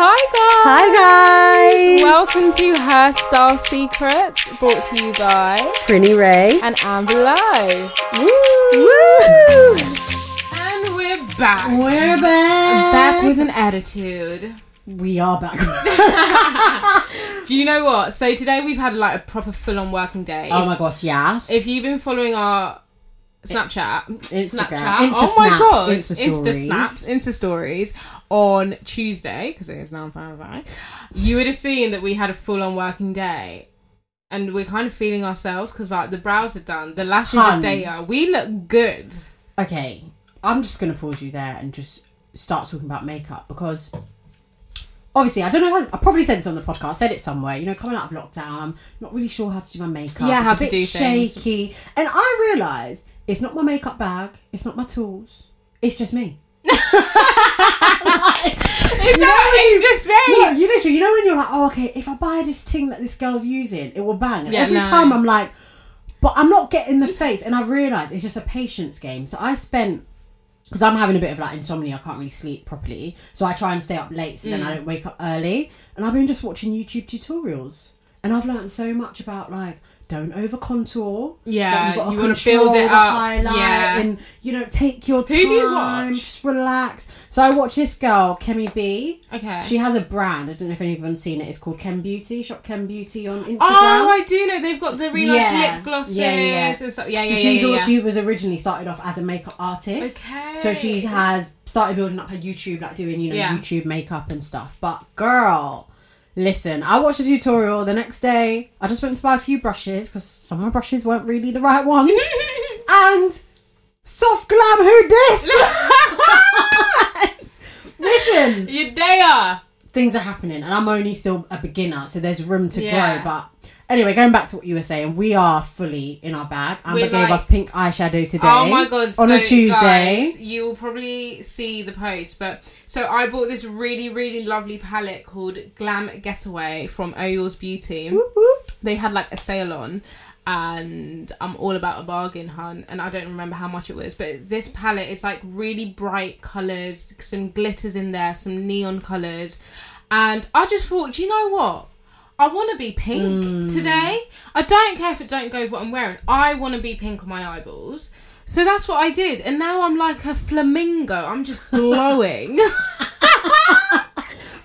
Hi guys! Hi guys! Welcome to Her Style Secrets, brought to you by Prinny Rae. and Amber Leaux. Woo! And we're back. We're back. Back with an attitude. we are back. Do you know what? So today we've had like a proper full-on working day. oh my gosh, yes. If you've been following our Snapchat, Instagram. Snapchat, oh Insta oh my snaps, god, Insta Insta stories. snaps, Insta stories on Tuesday because it is now Thursday. You would have seen that we had a full-on working day, and we're kind of feeling ourselves because like the brows are done, the lashes Hun. are there. We look good. okay, I'm just going to pause you there and just start talking about makeup because obviously, I don't know, how, I probably said this on the podcast, said it somewhere, you know, coming out of lockdown, I'm not really sure how to do my makeup. Yeah, it's how a to bit do things. shaky. And I realised it's not my makeup bag, it's not my tools, it's just me. It's, not, when it's just me. No, you literally, you know when you're like, oh, okay, if I buy this thing that this girl's using, it will bang. And Yeah, every no. time I'm like, but I'm not getting the face. And I realise it's just a patience game. So I spent, because I'm having a bit of like insomnia, I can't really sleep properly. So I try and stay up late so then Mm. I don't wake up early. And I've been just watching YouTube tutorials. And I've learned so much about like, don't over contour. Yeah, Like, you've got to you wanna build it the up. highlight Yeah. and you know take your time. Who do you watch? Just relax. So I watch this girl, Kemi B. Okay. She has a brand. I don't know if anyone's seen it. It's called Chem Beauty. Shop Chem Beauty on oh, Instagram. Oh, I do know they've got the really nice lip glosses Yeah, yeah. and stuff. Yeah, So yeah, she's yeah, all, yeah. she was originally started off as a makeup artist. Okay. So she has started building up her YouTube, like doing you know Yeah. YouTube makeup and stuff. But girl, listen, I watched a tutorial the next day. I just went to buy a few brushes because some of my brushes weren't really the right ones. and soft glam, who this? listen, You things are happening, and I'm only still a beginner, so there's room to Yeah. grow. But anyway, going back to what you were saying, we are fully in our bag. Amber We're gave like- us pink eyeshadow oh today. Oh my god! On so a Tuesday. guys, you will probably see the post, but so I bought this really, really lovely palette called Glam Getaway from Oils Beauty. Whoop, whoop. They had like a sale on, and I'm all about a bargain hunt. And I don't remember how much it was, but this palette is like really bright colors, some glitters in there, some neon colors, and I just thought, do you know what? I want to be pink Mm. today. I don't care if it don't go with what I'm wearing. I want to be pink on my eyeballs. So that's what I did. And now I'm like a flamingo. I'm just glowing.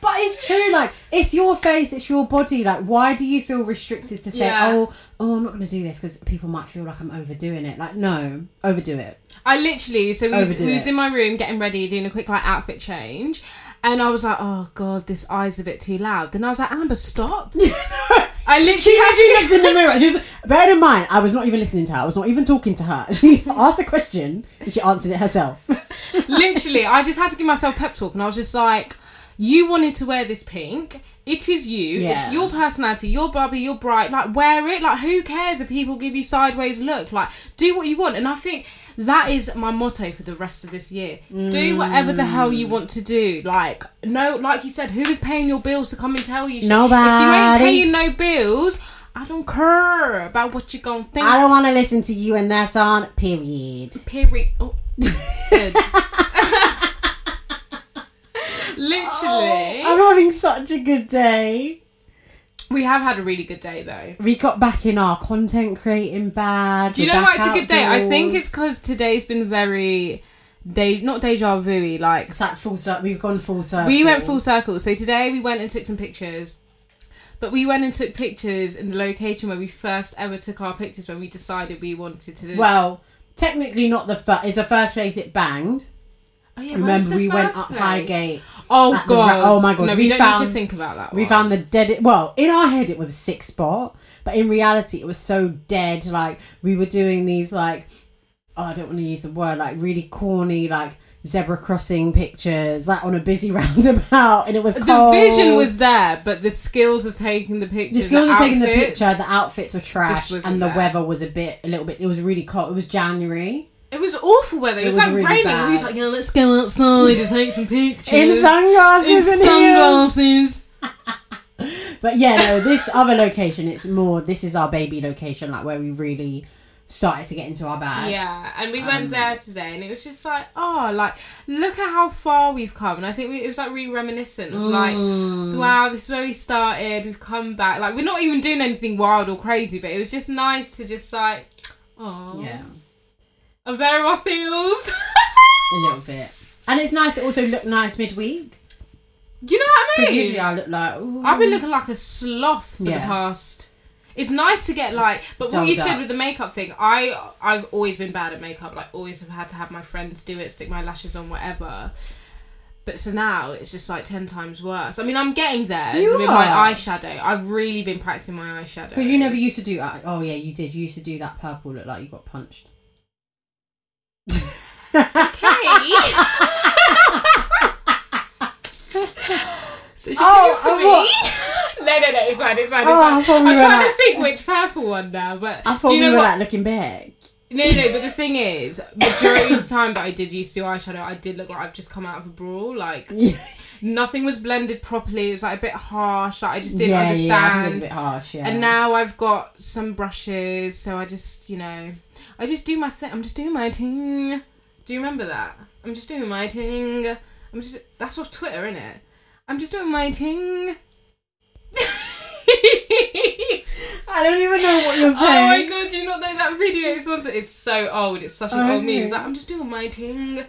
But it's true, like it's your face, it's your body. Like, why do you feel restricted to say, Yeah. "Oh, oh, I'm not going to do this" because people might feel like I'm overdoing it? Like, no, overdo it. I literally, so we was, we was in my room getting ready, doing a quick like outfit change. And I was like, oh God, this eye's a bit too loud. Then I was like, Amber, stop. I literally She had actually to- looked in the mirror. She was, bearing in mind, I was not even listening to her. I was not even talking to her. She asked a question and she answered it herself. literally, I just had to give myself pep talk, and I was just like, "You wanted to wear this pink. It is you. Yeah. It's your personality. You're Barbie. You're bright. Like, wear it. Like, who cares if people give you sideways look? Like, do what you want." And I think that is my motto for the rest of this year. Do mm. whatever the hell you want to do. Like, no, like you said, who is paying your bills to come and tell you? shit? If you ain't paying no bills. I don't care about what you're gonna think. I don't want to listen to you and that's on. Period. Period. Oh, Literally. I'm having such a good day. we have had a really good day though. We got back in our content creating bag. Do you know why it's a good day? I think it's because today's been very. day not deja vu like It's like full circle. We've gone full circle. we went full circle. So today we went and took some pictures, but we went and took pictures in the location where we first ever took our pictures when we decided we wanted to do. Well, technically not the first. It's the first place it banged. Oh, yeah, Remember, we went up place? Highgate. Oh at the god! ra- oh my God, No, we we, don't need found- to think about that. We one. found the dead. Well, in our head, it was a six spot, but in reality, it was so dead. Like we were doing these, like oh, I don't want to use the word, like really corny, like zebra crossing pictures, like on a busy roundabout, and it was The vision was there, but the skills of taking the picture, The skills of taking the picture, the outfits were trash, and the there. weather was a bit, a little bit. It was really cold. It was January It was awful weather. It, It was, was like really raining. bad. We was like, yeah, let's go outside and take some pictures. in sunglasses In sunglasses. But yeah, no, this other location, it's more. This is our baby location, like where we really started to get into our bag. Yeah, and we Um, went there today, and it was just like, oh, like look at how far we've come. And I think we, it was like really reminiscent of like, Mm. wow, this is where we started. We've come back. Like we're not even doing anything wild or crazy, but it was just nice to just like, oh, Yeah, My feels. a little bit. And it's nice to also look nice midweek. you know what I Because mean? usually I look like. Ooh. I've been looking like a sloth for Yeah. the past. It's nice to get like, but what Dolled you said up. with the makeup thing, I I've always been bad at makeup. Like always have had to have my friends do it, stick my lashes on, whatever. But so now it's just like ten times worse. I mean, I'm getting there You with are. my eyeshadow. I've really been practicing my eyeshadow. Because you never used to do. Oh yeah, you did. You used to do that purple look like you got punched. Okay. so she Oh, came for I me. no, no, no, it's fine, it's fine, it's Oh, I fine. thought we I'm were trying like- to think which purple one now, but I thought do you we were what? like looking back. No, no, but the thing is, majority of the time that I did used to do eyeshadow, I did look like I've just come out of a brawl. Like nothing was blended properly. It was like a bit harsh. Like I just didn't yeah, yeah, I understand. think it's a bit harsh. Yeah. And now I've got some brushes, so I just, you know, I just do my thing. I'm just doing my thing. Do you remember that? I'm just doing my thing. I'm just. That's off Twitter, isn't it? I'm just doing my thing. I don't even know what you're saying. Oh my god, do you not know that video? It's, on, it's so old. It's such an Oh, old meme. It's like, I'm just doing my thing.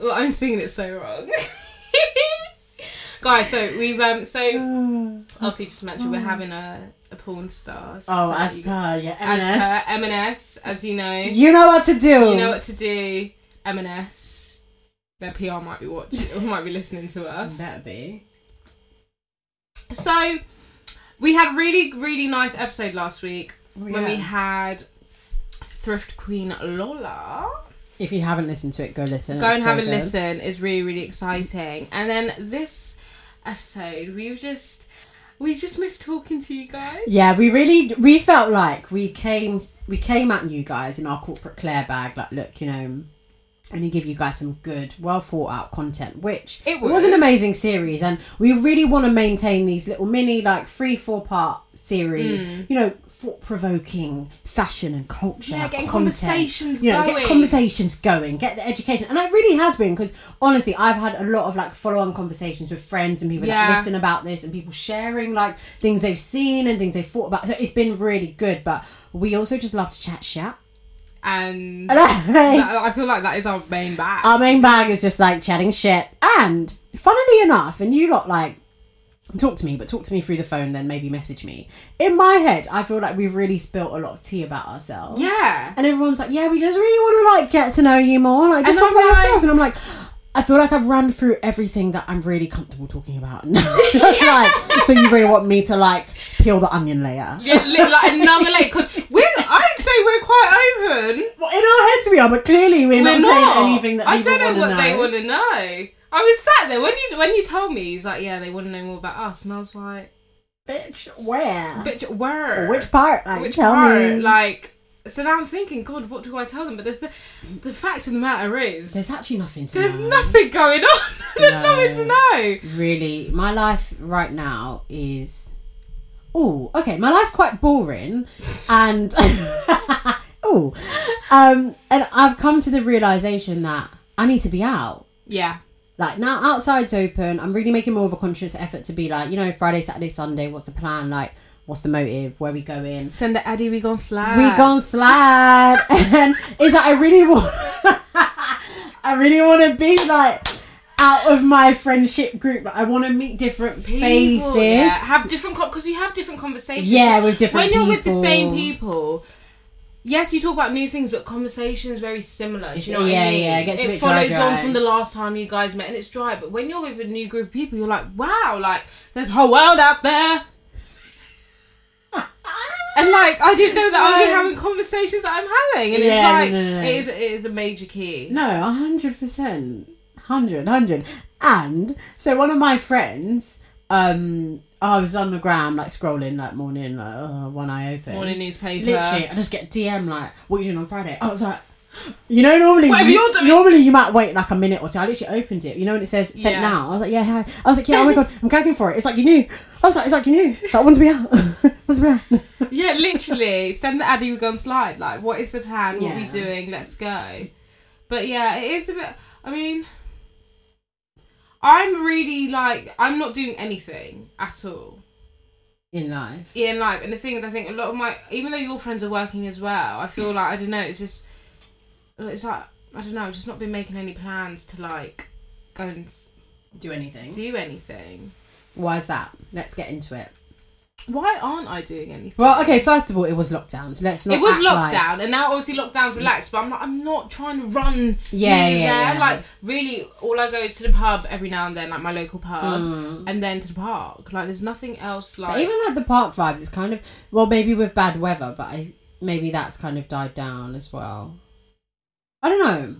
Well, I'm singing it so wrong. Guys, so we've um so obviously just mentioned we're having a, a porn star. oh, so as you- per yeah, M&S. per M&S, as you know. you know what to do. You know what to do. M&S. Their PR might be watching, or might be listening to us. Better be. So, we had a really, really nice episode last week when we had Thrift Queen Lola. If you haven't listened to it, go listen. Go It's and so have a good. listen. It's really, really exciting. And then this episode, we were just, we just missed talking to you guys. Yeah, we really we felt like we came we came at you guys in our corporate Claire bag. Like, look, you know, and to give you guys some good, well thought out content. Which It was. was. an amazing series, and we really want to maintain these little mini, like three, four part series. Mm. You know, thought provoking fashion and culture. Yeah, getting content. conversations You know, going. get conversations going, get the education, and it really has been because honestly, I've had a lot of like follow on conversations with friends and people Yeah. that listen about this and people sharing like things they've seen and things they've thought about. So it's been really good, but we also just love to chat shit. And And I- that, I feel like that is our main bag. Our main bag is just like chatting shit. And funnily enough, and you lot like talk to me, but talk to me through the phone, then maybe message me. In my head, I feel like we've really spilt a lot of tea about ourselves. yeah. And everyone's like, yeah, we just really want to like get to know you more, like just And talk I'm about like- ourselves. And I'm like, I feel like I've run through everything that I'm really comfortable talking about. That's like, so you really want me to like peel the onion layer? Yeah, li- like another layer. Because we're, I'd say we're quite open. Well, in our heads we are, but clearly we're, We're not, not. saying anything that I don't know what know. they want to know. I was sat there when you when you told me he's like, yeah, they want to know more about us, and I was like, Bitch, where? bitch, where? Which part? Like, Which tell part? me. Like, so now I'm thinking, God, what do I tell them? But the the, the fact of the matter is, There's actually nothing to there's know. nothing going on. there's No. nothing to know. Really, my life right now is. Oh, okay. My life's quite boring, and oh, um, and I've come to the realization that I need to be out. Yeah, Like now, outside's open. I'm really making more of a conscious effort to be like, you know, Friday, Saturday, Sunday. What's the plan? Like, what's the motive? Where we going? send the Addy. We gonna slide. we gonna slide and is that i really want i really want to be like out of my friendship group like, i want to meet different People, faces yeah, have different because you have different conversations. Yeah, with different when you're with the same people, yes, you talk about new things, but conversations very similar. You know Yeah, I mean? yeah, it gets a bit follows dry, dry. on from the last time you guys met, and it's dry. But when you're with a new group of people, you're like, wow, like there's a whole world out there. And like I didn't know that I'd be having conversations that I'm having, and Yeah, it's like no, no, it is it is a major key. no 100% hundred, hundred. And so one of my friends, um, I was on the gram like scrolling like morning, like uh, one eye open. Morning newspaper. Literally, I just get a DM like, "What are you doing on Friday?" I was like, you know, normally, Whatever you, you're doing. normally you might wait like a minute or two. I literally opened it. You know when it says sent Yeah. now. I was like, yeah, hi. I was like, yeah. Oh my god, I'm gagging for it. It's like you knew. I was like, it's like you knew. Like when's we out? we out? Yeah, literally. Send the Addy we gone slide. Like, what is the plan? What we Yeah. doing? Let's go. But yeah, it is a bit. I mean, I'm really like I'm not doing anything at all In life. in life. And the thing is, I think a lot of my, even though your friends are working as well, I feel like I don't know. It's just, it's like I don't know. I've just not been making any plans to like go and Do anything. do anything. Why is that? Let's get into it. Why aren't I doing anything? Well, okay. First of all, it was lockdowns. so let's not. it was act like- lockdown, and now obviously lockdown's relaxed. But I'm like, I'm not trying to run. Yeah, here, yeah, there. yeah. Like really, all I go is to the pub every now and then, like my local pub, Mm. and then to the park. Like there's nothing else. Like But even like the park vibes, it's kind of well, maybe with bad weather, but I maybe that's kind of died down as well. I don't know.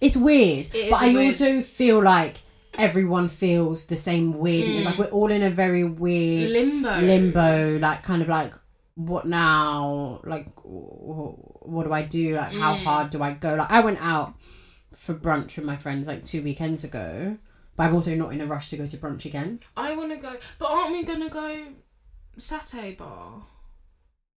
It's weird, It but I weird. also feel like everyone feels the same weird. Mm. Like we're all in a very weird limbo. limbo, like kind of like what now? Like what do I do? Like how Mm. hard do I go? Like I went out for brunch with my friends like two weekends ago, but I'm also not in a rush to go to brunch again. I want to go, but aren't we gonna go satay bar?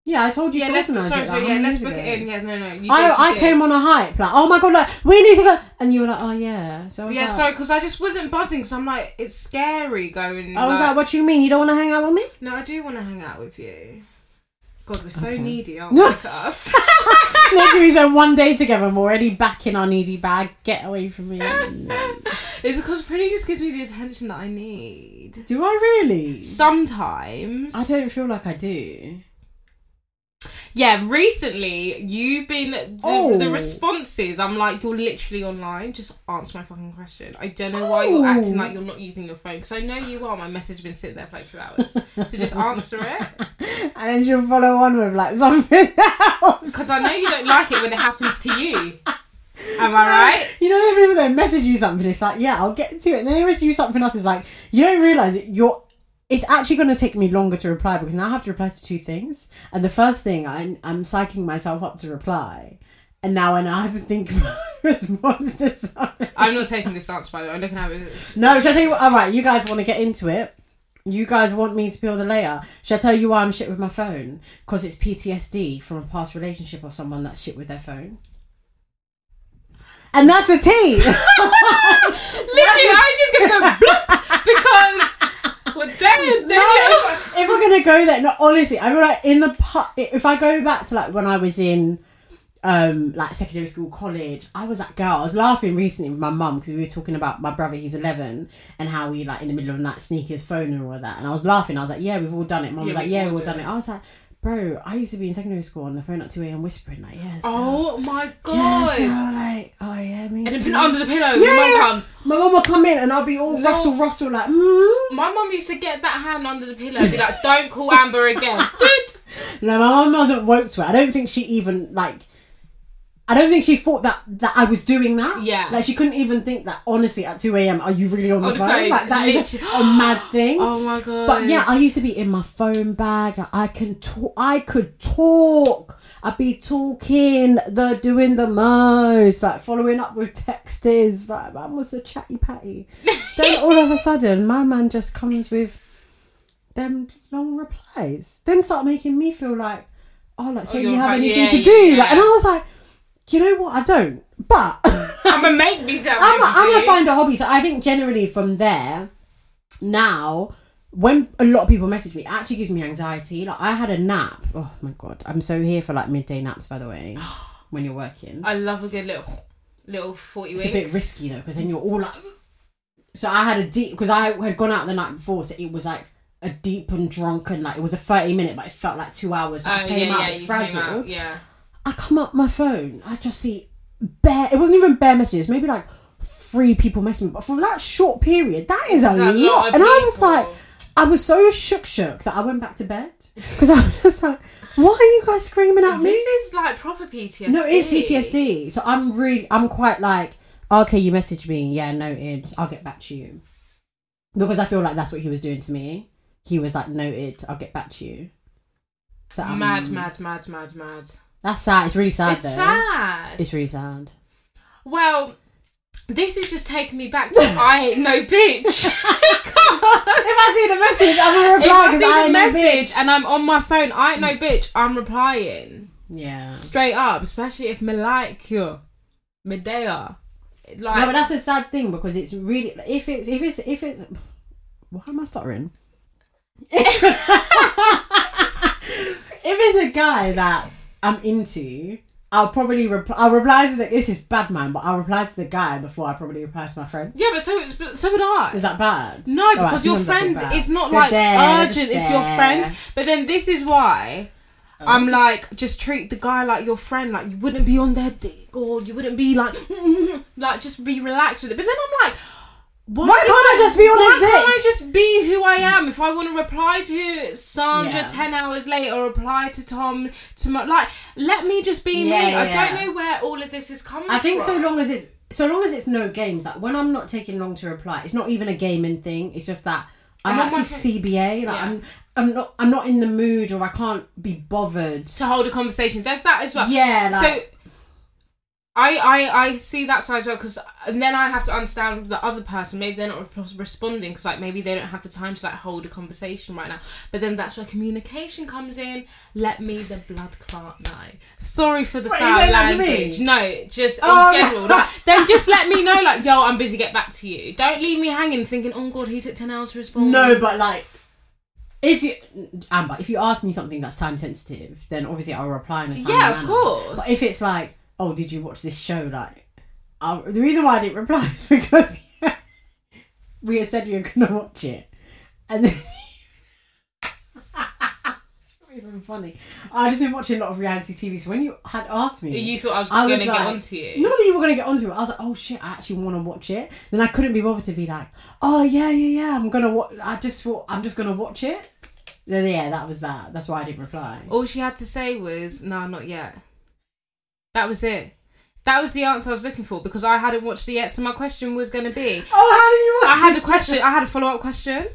Yeah, I told you. yeah, to let's organise sorry, it, sorry, like, yeah, let's book ago? it in. Yes, no, no. You I, I came on a hype, like, oh my god, like, we need to go. And you were like, oh yeah. So I was Yeah, like, sorry, because I just wasn't buzzing. So I'm like, it's scary going. Oh, I was like, what do you mean? You don't want to hang out with me? no, I do want to hang out with you. God, we're so Okay. needy, aren't we? Look at us. Literally spent one day together and we're already back in our needy bag. Get away from me. it's because Prinny just gives me the attention that I need. Do I really? Sometimes. I don't feel like I do. Yeah, recently you've been the, Oh. the responses. I'm like, you're literally online. Just answer my fucking question. I don't know why you're acting Oh. like you're not using your phone because I know you are. My message has been sitting there for like two hours. so just answer it And then she'll follow on with like something else. because I know you don't like it when it happens to you. Am I right? You know, the people that message you something, it's like, yeah, I'll get to it. And then they message you something else, it's like, you don't realize it. You're, it's actually going to take me longer to reply because now I have to reply to two things. And the first thing, I, I'm psyching myself up to reply. And now I now have to think about response to something. I'm not taking this answer by the way. I'm looking at it. No, should I tell you what? All right, you guys want to get into it. You guys want me to peel the layer. Should I tell you why I'm shit with my phone? Because it's PTSD from a past relationship of someone that's shit with their phone. And that's a T. Literally, I was just gonna go because well, damn, No, damn. if, if we're gonna go there, no, honestly, I feel like in the if I go back to like when I was in um like secondary school, college, I was that girl. I was laughing recently with my mum because we were talking about my brother. He's eleven and how we like in the middle of the night sneak his phone and all of that. And I was laughing. I was like, yeah, we've all done it. Mum was like, yeah, we've all done done it. it. I was like, bro, I used to be in secondary school on the phone at two a.m. whispering like, yes. Oh my yeah, god. so like, oh yeah, me and then too. put it under the pillow. Yeah, mum comes. My mum will come in and I'll be all No. rustle rustle like, mm. My mum used to get that hand under the pillow and be like, don't call Amber again. Dude. No, my mum wasn't woke to it. I don't think she even like. I don't think she thought that that I was doing that. Yeah. Like she couldn't even think that. Honestly, at two a.m., are you really on the On the phone? Like that is a mad thing. Oh my god. But yeah, I used to be in my phone bag. I can talk. I could talk. I'd be talking, the doing the most, like following up with texts. Like man was a chatty patty. then all of a sudden, my man just comes with them long replies. Then start making me feel like, oh, like, oh, so you're you have right. anything Yeah, to yeah, do? Like, and I was like, you know what? I don't. But I'm gonna make me something. I'm, I'm gonna find a hobby. So I think generally from there, now when a lot of people message me, it actually gives me anxiety. Like I had a nap. Oh my god, I'm so here for like midday naps. By the way, when you're working, I love a good little little forty it's winks. a bit risky though because then you're all like. So I had a deep because I had gone out the night before, so it was like a deep and drunken. Like it was a 30 minute, but it felt like two hours. So Oh I came yeah, out yeah, you came out. Yeah. I come up my phone, I just see bare. It wasn't even bare messages. Maybe like three people messaging me, but for that short period, that is a, lot. lot and I was like, I was so shook, shook that I went back to bed because I was just like, why are you guys screaming at me? This is like proper PTSD. No, it is PTSD. So I'm really, I'm quite like, okay, you messaged me. Yeah, noted. I'll get back to you. Because I feel like that's what he was doing to me. He was like, noted. I'll get back to you. So um, mad, mad, mad, mad, mad. That's sad. It's really sad. It's though. sad. It's really sad. Well, this is just taking me back to I ain't no bitch. If I see the message, I'm gonna if reply I see I the ain't no message bitch. and I'm on my phone, I ain't no bitch. I'm replying Yeah. straight up, especially if me like you, me there. Like, No, but that's a sad thing because it's really if it's if it's if it's why am I stuttering? if it's a guy that I'm into, I'll probably reply. I'll reply to the. This is bad man, but I'll reply to the guy before I probably reply to my friend. yeah, but so but so would I. Is that bad? No, Alright, because your sometimes I feel friends, it's not They're like there, urgent, it's your there. friends. But then this is why oh. I'm like, just treat the guy like your friend. Like, you wouldn't be on their dick, or you wouldn't be like, like, just be relaxed with it. But then I'm like, why, Why can't I just be on why his can't? I just be who I am? If I want to reply to Sandra Yeah. 10 hours later, or reply to Tom tomorrow, like, let me just be Yeah, me. I don't know where all of this is coming I think from. so long as it's so long as it's no games. Like when I'm not taking long to reply, it's not even a gaming thing. It's just that I'm I'm actually CBA. Like Yeah. I'm I'm not I'm not in the mood or I can't be bothered. to hold a conversation. There's that as well. Yeah, like, so I, I I see that side as well because and uh, then I have to understand the other person. Maybe they're not re- responding because like maybe they don't have the time to like hold a conversation right now. But then that's where communication comes in. Let me the blood clot know. Sorry for the Wait, foul saying that me? language. No, just Oh, in no. general. like, then just let me know like yo, I'm busy. Get back to you. Don't leave me hanging thinking oh god he took ten hours to respond. no, but like if you Amber, if you ask me something that's time sensitive, then obviously I'll reply in a timely Yeah, of manner. course. But if it's like, oh, did you watch this show? Like, i the reason why I didn't reply is because we had said we were gonna watch it, and then. It's not Even funny. I've just been watching a lot of reality TV. So when you had asked me, you thought I was I going was to like, get onto you. Not that you were gonna get onto it. I was like, oh shit, I actually want to watch it. Then I couldn't be bothered to be like, oh yeah, yeah, yeah. I'm gonna watch. I just thought I'm just gonna watch it. Then yeah, that was that. That's why I didn't reply. All she had to say was, "No, not yet." That was it. That was the answer I was looking for because I hadn't watched it yet. So my question was going to be, Oh, how did you watch? I had a question. I had a follow up question.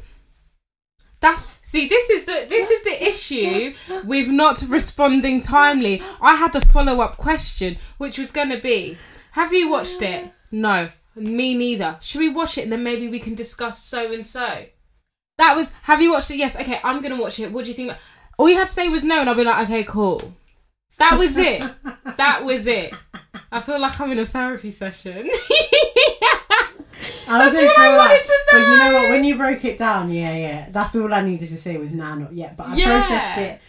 That's see. This is the this is the issue with not responding timely. I had a follow up question, which was going to be, "Have you watched it?" No, me neither. Should we watch it and then maybe we can discuss so and so? That was. Have you watched it? Yes. Okay, I'm gonna watch it. What do you think? All you had to say was no, and I'll be like, okay, cool. That was it. that was it. I feel like I'm in a therapy session. I was That's gonna what feel I like, to but you know what? When you broke it down, yeah, yeah, that's all I needed to say was nah, not yet. But I Yeah. processed it.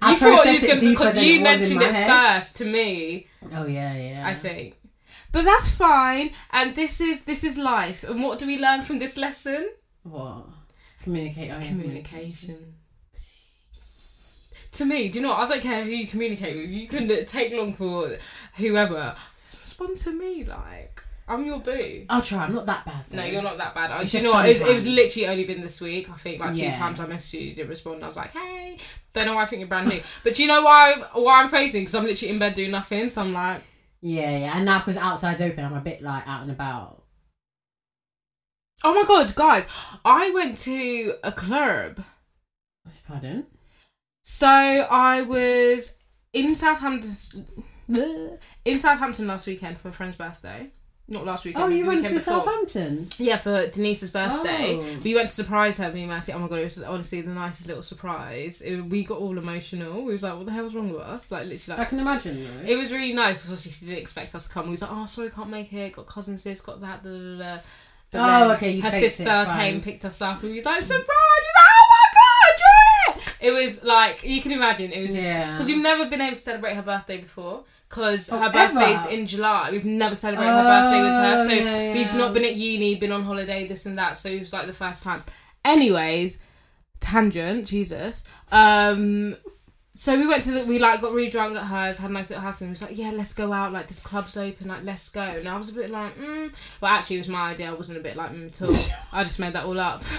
I you thought you processed was it gonna deeper because you it was in mentioned it first to me. Oh yeah, yeah. I think, but that's fine. And this is this is life. And what do we learn from this lesson? What? Communicate. Communication. To me, do you know what? I don't care who you communicate with. You can take long for whoever. Respond to me, like I'm your boo. I'll try. I'm not that bad. No, you're not that bad. I, you just know what? It was, it was literally only been this week. I think like two times I messaged you, you didn't respond. I was like, hey, don't know why I think you're brand new. but do you know why why I'm facing? Because I'm literally in bed doing nothing. So I'm like, Yeah, yeah. And now because outside's open, I'm a bit like out and about. oh my god, guys, I went to a club. Pardon? So I was in Southampton. In Southampton last weekend for a friend's birthday. Not last weekend. Oh, you went to before. Southampton. Yeah, for Denise's birthday. Oh. We went to surprise her, me and Matty. Oh my god, it was honestly the nicest little surprise. It, we got all emotional. We was like, what the hell's wrong with us? Like, literally, I can imagine though. it was really nice because obviously she didn't expect us to come. We was like, oh, sorry, can't make it. Got cousins this, got that, da da da. But Oh, okay, you her faked it, sister came, picked us up, and we was like, surprise! She's like, oh it! Was like, you can imagine, it was just, Yeah. because we've never been able to celebrate her birthday before. Because Oh, her ever? birthday's in July. We've never celebrated her birthday with her. Oh, So yeah, we've not been at uni, been on holiday, this and that. So it was like the first time. Anyways, tangent, Jesus. Um, so we went to the, we like got really drunk at hers, had a nice little house, and we was like, yeah, let's go out. Like this club's open, like let's go. And I was a bit like, mm. well, actually, it was my idea. I wasn't a bit like mm at all. I just made that all up.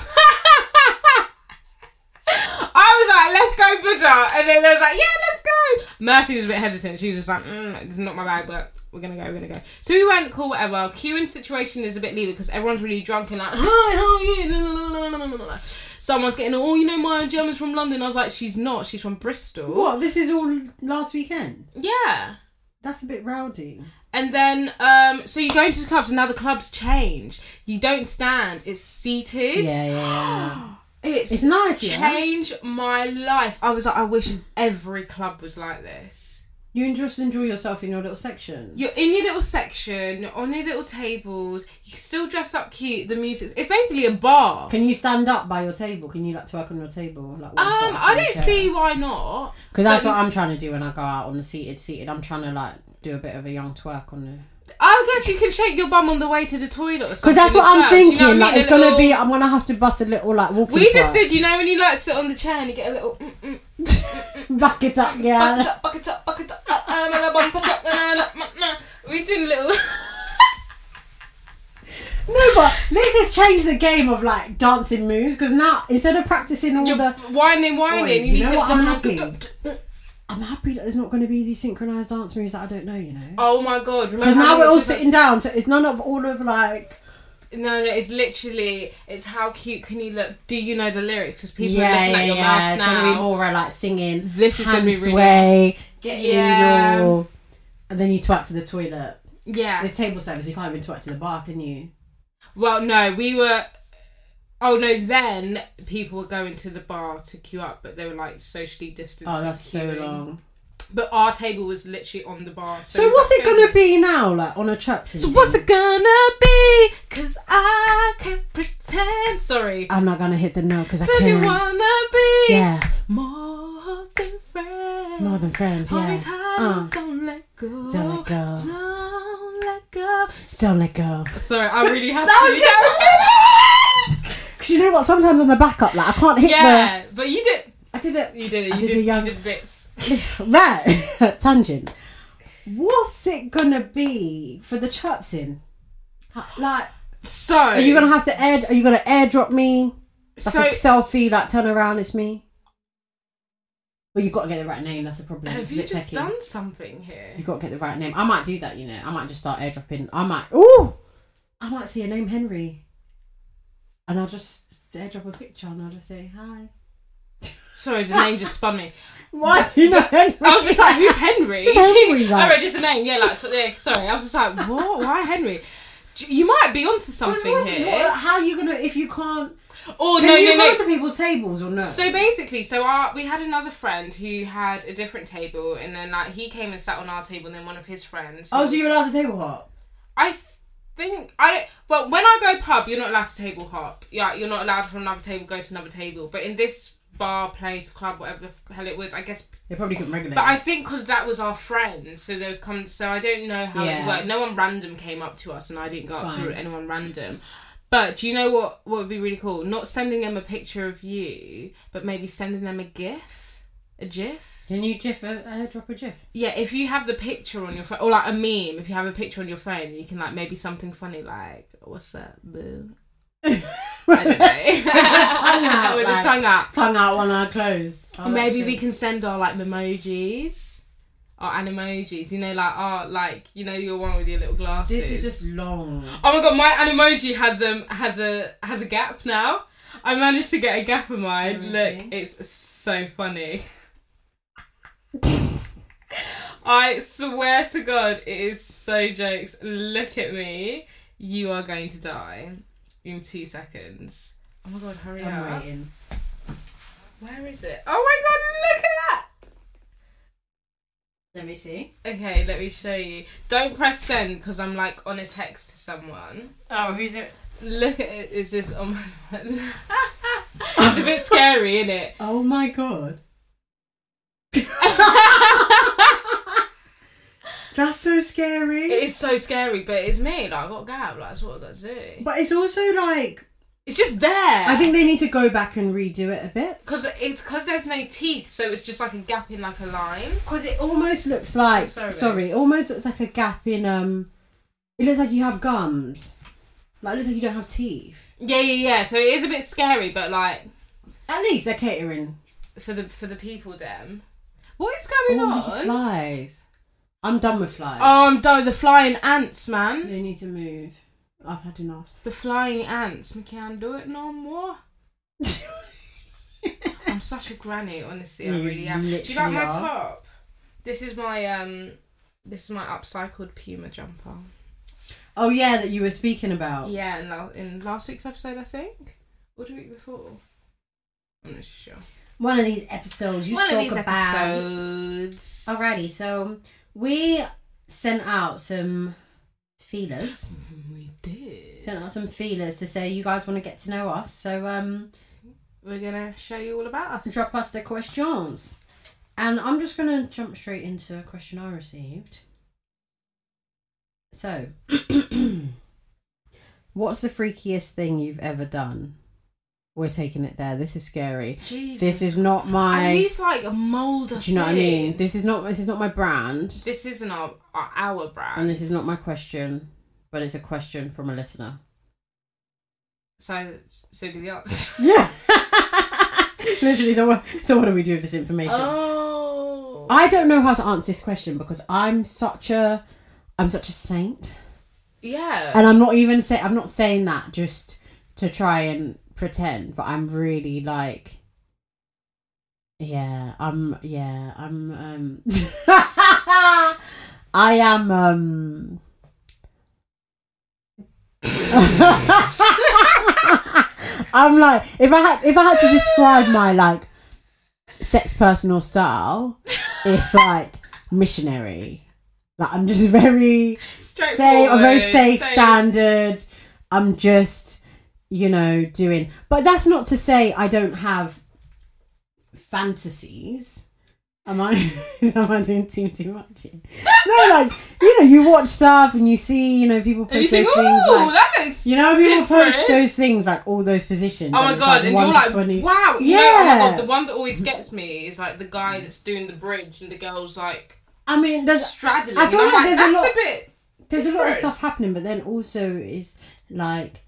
Was like, let's go, Buddha. And then they was like, yeah, let's go. Mercy was a bit hesitant. She was just like, mm, it's not my bag, but we're gonna go, we're gonna go. So we went, cool, whatever. Queuing situation is a bit leaving because everyone's really drunk and like, hi, how are you? Someone's getting, oh, you know, Maya Gemma's from London. I was like, she's not. She's from Bristol. What? This is all last weekend. Yeah. That's a bit rowdy. And then, um, so you go into the clubs, and now the clubs change. You don't stand; it's seated. Yeah, yeah, yeah. It's, It's nice, yeah. changed my life. I was like, I wish every club was like this. You just enjoy yourself in your little section. You're in your little section, on your little tables. You can still dress up cute. The music. It's basically a bar. Can you stand up by your table? Can you like twerk on your table? Like, Um, I don't see why not. Because that's what I'm trying to do when I go out on the seated seated. I'm trying to like do a bit of a young twerk on the. I guess you can shake your bum on the way to the toilet. Because that's what I'm well. You know thinking. what I Like mean? it's A gonna little- be. I'm gonna have to bust a little like walking. We just did, you know, when you like sit on the chair and you get a little. Mm, mm, Back it up, yeah. bucket up, bucket up, bucket up. uh, and a bumper truck, and a- mm, mm. We doing a little. No, but let's just change the game of like dancing moves because now instead of practicing all You're the, whining, whining. Oi, you you need know to what, I'm happy. I'm happy that there's not going to be these synchronized dance moves that I don't know. You know. Oh my god! Because now we're all sitting down, so it's none of all of like. No, no, it's literally it's how cute can you look? Do you know the lyrics? Because people yeah, are looking yeah, at your yeah. mouth It's now. gonna be more uh, like singing. This is gonna be really- sway, getting Yeah. in your, and then you twerk to the toilet. Yeah. There's table service. You can't even twerk to the bar, can you? Well, no, we were. Oh no! Then people were going to the bar to queue up, but they were like socially distanced. Oh, that's so long. But our table was literally on the bar. So, we what's it gonna be now, like on a chirp? So what's it gonna be? Cause I can't pretend. Sorry. I'm not gonna hit the note because I Don't you wanna be Yeah, more than friends? more than friends. Hold Yeah. tight, Uh, don't let go. Don't let go. Don't let go. don't let go. Sorry, I really had That to. Because you know what? Sometimes on the backup, like I can't hit yeah, but you did. I did it. You did it. I You did did, a young- you did bits. right tangent. What's it gonna be for the chirps in? Like, So are you gonna have to air? Are you gonna airdrop me like So a selfie? Like, turn around, it's me. Well, you got to get the right name. That's a problem. have It's you just techie. done something here? You got to get the right name. I might do that. You know, I might just start airdropping. I might. Ooh, I might see a name Henry, and I'll just airdrop a picture and I'll just say hi. Sorry, the name just spun me. Why do you know Henry? I was just like, who's Henry? Just Henry, like. I read just the name. Yeah, like yeah, sorry. I was just like, what? Why Henry? You might be onto something here. what- how are you gonna if you can't? Oh Can no, you no, go no. to people's tables or no? So basically, so our we had another friend who had a different table, and then like he came and sat on our table, and then one of his friends. oh, so you're allowed to table hop? I think I don't. Well, when I go pub, you're not allowed to table hop. Yeah, you're not allowed from another table go to another table. But in this bar, place, club, whatever the hell it was, I guess. They probably couldn't regulate. But I think because that was our friend, so there was come. So I don't know how Yeah. it worked. No one random came up to us, and I didn't go up to anyone random. But do you know what? What would be really cool? Not sending them a picture of you, but maybe sending them a GIF, a GIF. Can you GIF a, uh, drop a GIF? Yeah, if you have the picture on your phone, or like a meme, if you have a picture on your phone, you can like maybe something funny like, "What's up, boo?" I don't know. tongue out, With like- the tongue out. Tongue out, one eye closed. Oh, maybe we can send our like emojis, our animojis. You know, like oh, like you know your one with your little glasses. This is just long. Oh my god, my animoji has um has a has a gap now. I managed to get a gap of mine. Look, it's so funny. I swear to God, it is so jokes. Look at me. You are going to die in two seconds. Oh my god, hurry I'm up. waiting. Where is it? Oh my god, look at that! Let me see. Okay, let me show you. Don't press send because I'm like on a text to someone. Oh, who's it? Look at it. It's just on my. it's a bit scary, isn't it? Oh my god. That's so scary. It is so scary, but it's me. Like I got a gap. Like that's what I got to do. But it's also like It's just there. I think they need to go back and redo it a bit because it's because there's no teeth, so it's just like a gap in like a line. because it almost looks like Sorry, sorry, it almost looks like a gap in um. It looks like you have gums. Like it looks like you don't have teeth. Yeah, yeah, yeah. So it is a bit scary, but like At least they're catering. for the for the people, them. What is going All on? these flies. I'm done with flies. Oh, I'm done with the flying ants, man. They need to move. I've had enough. The flying ants. We can't do it no more. I'm such a granny, honestly. I really am. Do you like my are. top? This is my um. This is my upcycled Puma jumper. Oh yeah, that you were speaking about. Yeah, in, la- in last week's episode, I think, or the week before. I'm not sure. One of these episodes you One of spoke these about. episodes. Alrighty, so we sent out some feelers. We did. Sent out some feelers to say you guys want to get to know us. So um, We're gonna show you all about us. drop us the questions. And I'm just gonna jump straight into a question I received. So, what's the freakiest thing you've ever done? We're taking it there. This is scary. Jesus. This is not my. At least like mold us. do you know what I mean? This is not. This is not my brand, This isn't our our, our brand. and this is not my question, but it's a question from a listener. so so do the answer. Yeah. Literally. So, what- so what do we do with this information? oh. I don't know how to answer this question because I'm such a, I'm such a saint, yeah. and I'm not even say I'm not saying that just to try and pretend, but I'm really like, yeah, I'm yeah, I'm um, I am um. I'm like if I had if I had to describe my like sex personal style, it's like missionary. Like I'm just very safe, a very safe Safe. standard. I'm just, you know, doing. But that's not to say I don't have fantasies. Am I? am I doing too too much? Here? No, like you know, you watch stuff and you see, you know, people post those think, things like. that looks You know, people post those things like all those positions. Oh my god, like and you're like, 20. wow. You know, oh Yeah. god, the one that always gets me is like the guy that's doing the bridge and the girl's like I mean, there's straddling. I feel like like, there's a lot- a bit. there's a lot of stuff happening, but then also is like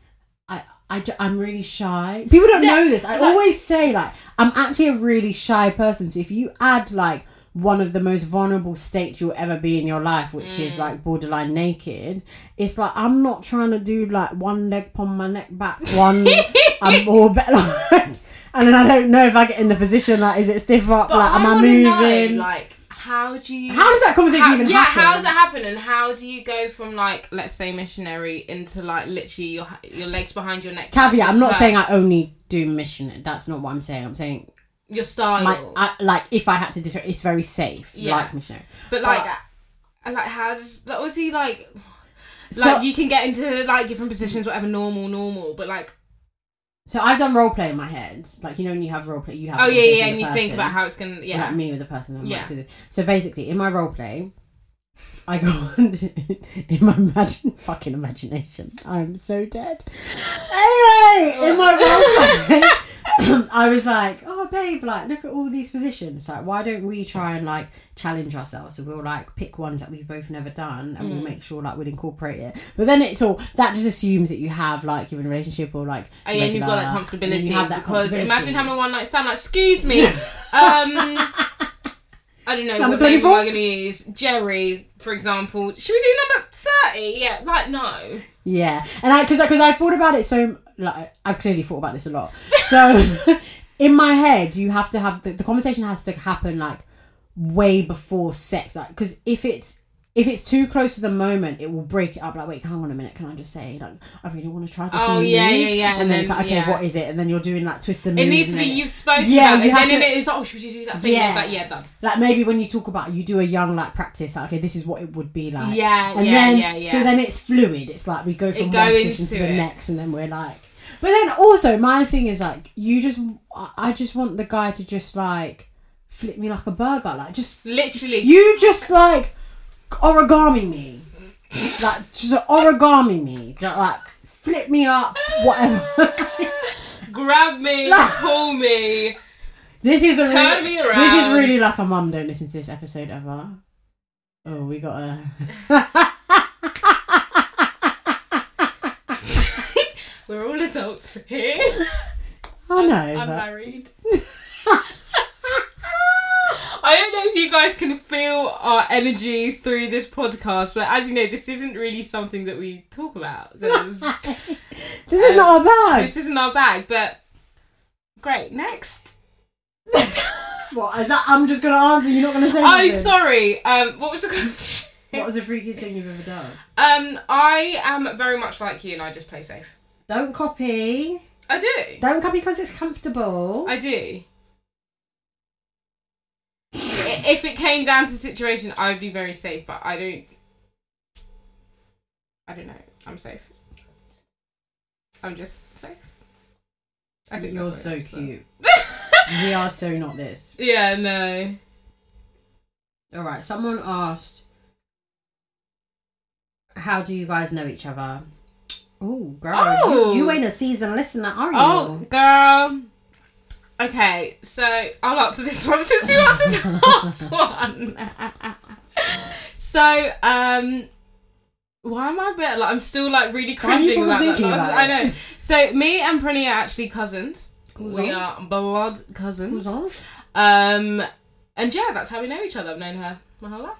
I. I, am really shy. People don't know this. I like- always say like I'm actually a really shy person. So if you add like one of the most vulnerable states you'll ever be in your life, which Mm. is like borderline naked, it's like I'm not trying to do like one leg upon my neck back, one I'm all better. Like, and then I don't know if I get in the position like is it stiff up? But like am I I moving? Know, like, how do you? How does that conversation how- even yeah, happen? how does that happen? And how do you go from like, let's say, missionary into like literally your your legs behind your neck? Caveat: I'm not like, saying I only do missionary That's not what I'm saying. I'm saying your style. my I, like if I had to describe, it's very safe, Yeah. like missionary. but like, but- like how does that was he like? So- Like you can get into like different positions, whatever, normal, normal. But like, So I've done role play in my head, like you know when you have role play, you have. oh yeah, yeah, and you think about how it's gonna, yeah. like me with the person. I'm Yeah. like, so basically, in my role play, I go on in my imagine fucking imagination. I'm so dead. Anyway, in my role I was like, oh babe, like look at all these positions. Like, why don't we try and like challenge ourselves? So we'll like pick ones that we've both never done, and we'll Mm. make sure like we'll incorporate it. But then it's all that just assumes that you have like you're in a relationship or like. Oh yeah, and you've got that comfortability you have that because comfortability. imagine having a one night stand. Like, excuse me, um, I don't know Number what name 24? we're gonna use. Jerry, for example. Should we do number thirty? Yeah, like no. Yeah, and I because because I thought about it so like I've clearly thought about this a lot. So in my head, you have to have the, the conversation has to happen like way before sex, like because if it's if it's too close to the moment, it will break it up. Like, wait, hang on a minute, can I just say like I really want to try this? Oh, yeah, move? yeah, yeah, And, and then, it's like, okay, yeah. what is it? And then you're doing like twister moves. It needs to be then- you've spoken Yeah, about you it. have Then to- it is like, oh, should we do that thing? Yeah. It's like, yeah, done. like maybe when you talk about you do a young like practice like okay this is what it would be like Yeah, and yeah, then yeah, yeah. so then it's fluid it's like we go from one position to the it. next and then we're like but then also my thing is like you just i just want the guy to just like flip me like a burger like just Literally, you just like origami me like just origami me like flip me up whatever grab me, Like- pull me. This is a Turn really, me This is really like a mum. Don't listen to this episode ever. Oh, we got a. We're all adults here. I know. I'm but- married. I don't know if you guys can feel our energy through this podcast, but as you know, this isn't really something that we talk about. this is Um, not our bag. this isn't our bag, but great. Next. What is that? I'm just gonna answer. You're not gonna say. Anything. Oh, anything? sorry. Um, what was the question? What was the freakiest thing you've ever done? Um, I am very much like you, and I just play safe. Don't copy. I do. Don't copy because it's comfortable. I do. If it came down to the situation, I would be very safe, but I don't. I don't know. I'm safe. I'm just safe. I think You're so what it is, cute. we are so not this. Yeah, no. All right. Someone asked, "How do you guys know each other?" Oh, girl, Oh. You, you oh. ain't a seasoned listener, are you? Oh, girl. Okay, so I'll answer this one since you answered the last one. so, um, why am I a bit like I'm still like really Why are you cringing about that? thinking last- I know. So, me and Prinny are actually cousins. Cousins? We are blood cousins. Cousins? Um, and yeah, that's how we know each other. I've known her my whole life,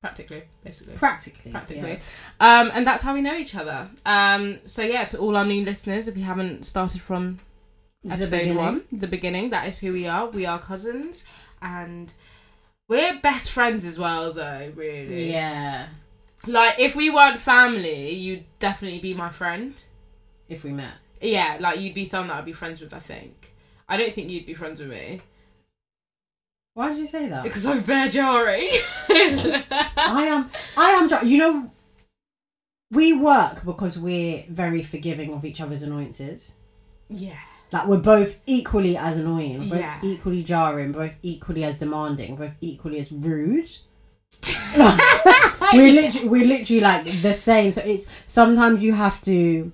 practically, basically Practically. practically. yeah. Um, and that's how we know each other. Um, so yeah, to all our new listeners, if you haven't started from This is the episode beginning. one, the beginning, that is who we are. We are cousins, and we're best friends as well. Though, really, Yeah. Like, if we weren't family, you'd definitely be my friend. If we met. Yeah, like you'd be someone that I'd be friends with. I think. I don't think you'd be friends with me Why did you say that? because I'm very jarry. I am. I am. You know, we work because we're very forgiving of each other's annoyances. yeah. Like we're both equally as annoying, both Yeah. equally jarring, both equally as demanding, both equally as rude. we're literally we're literally like the same. So it's sometimes you have to.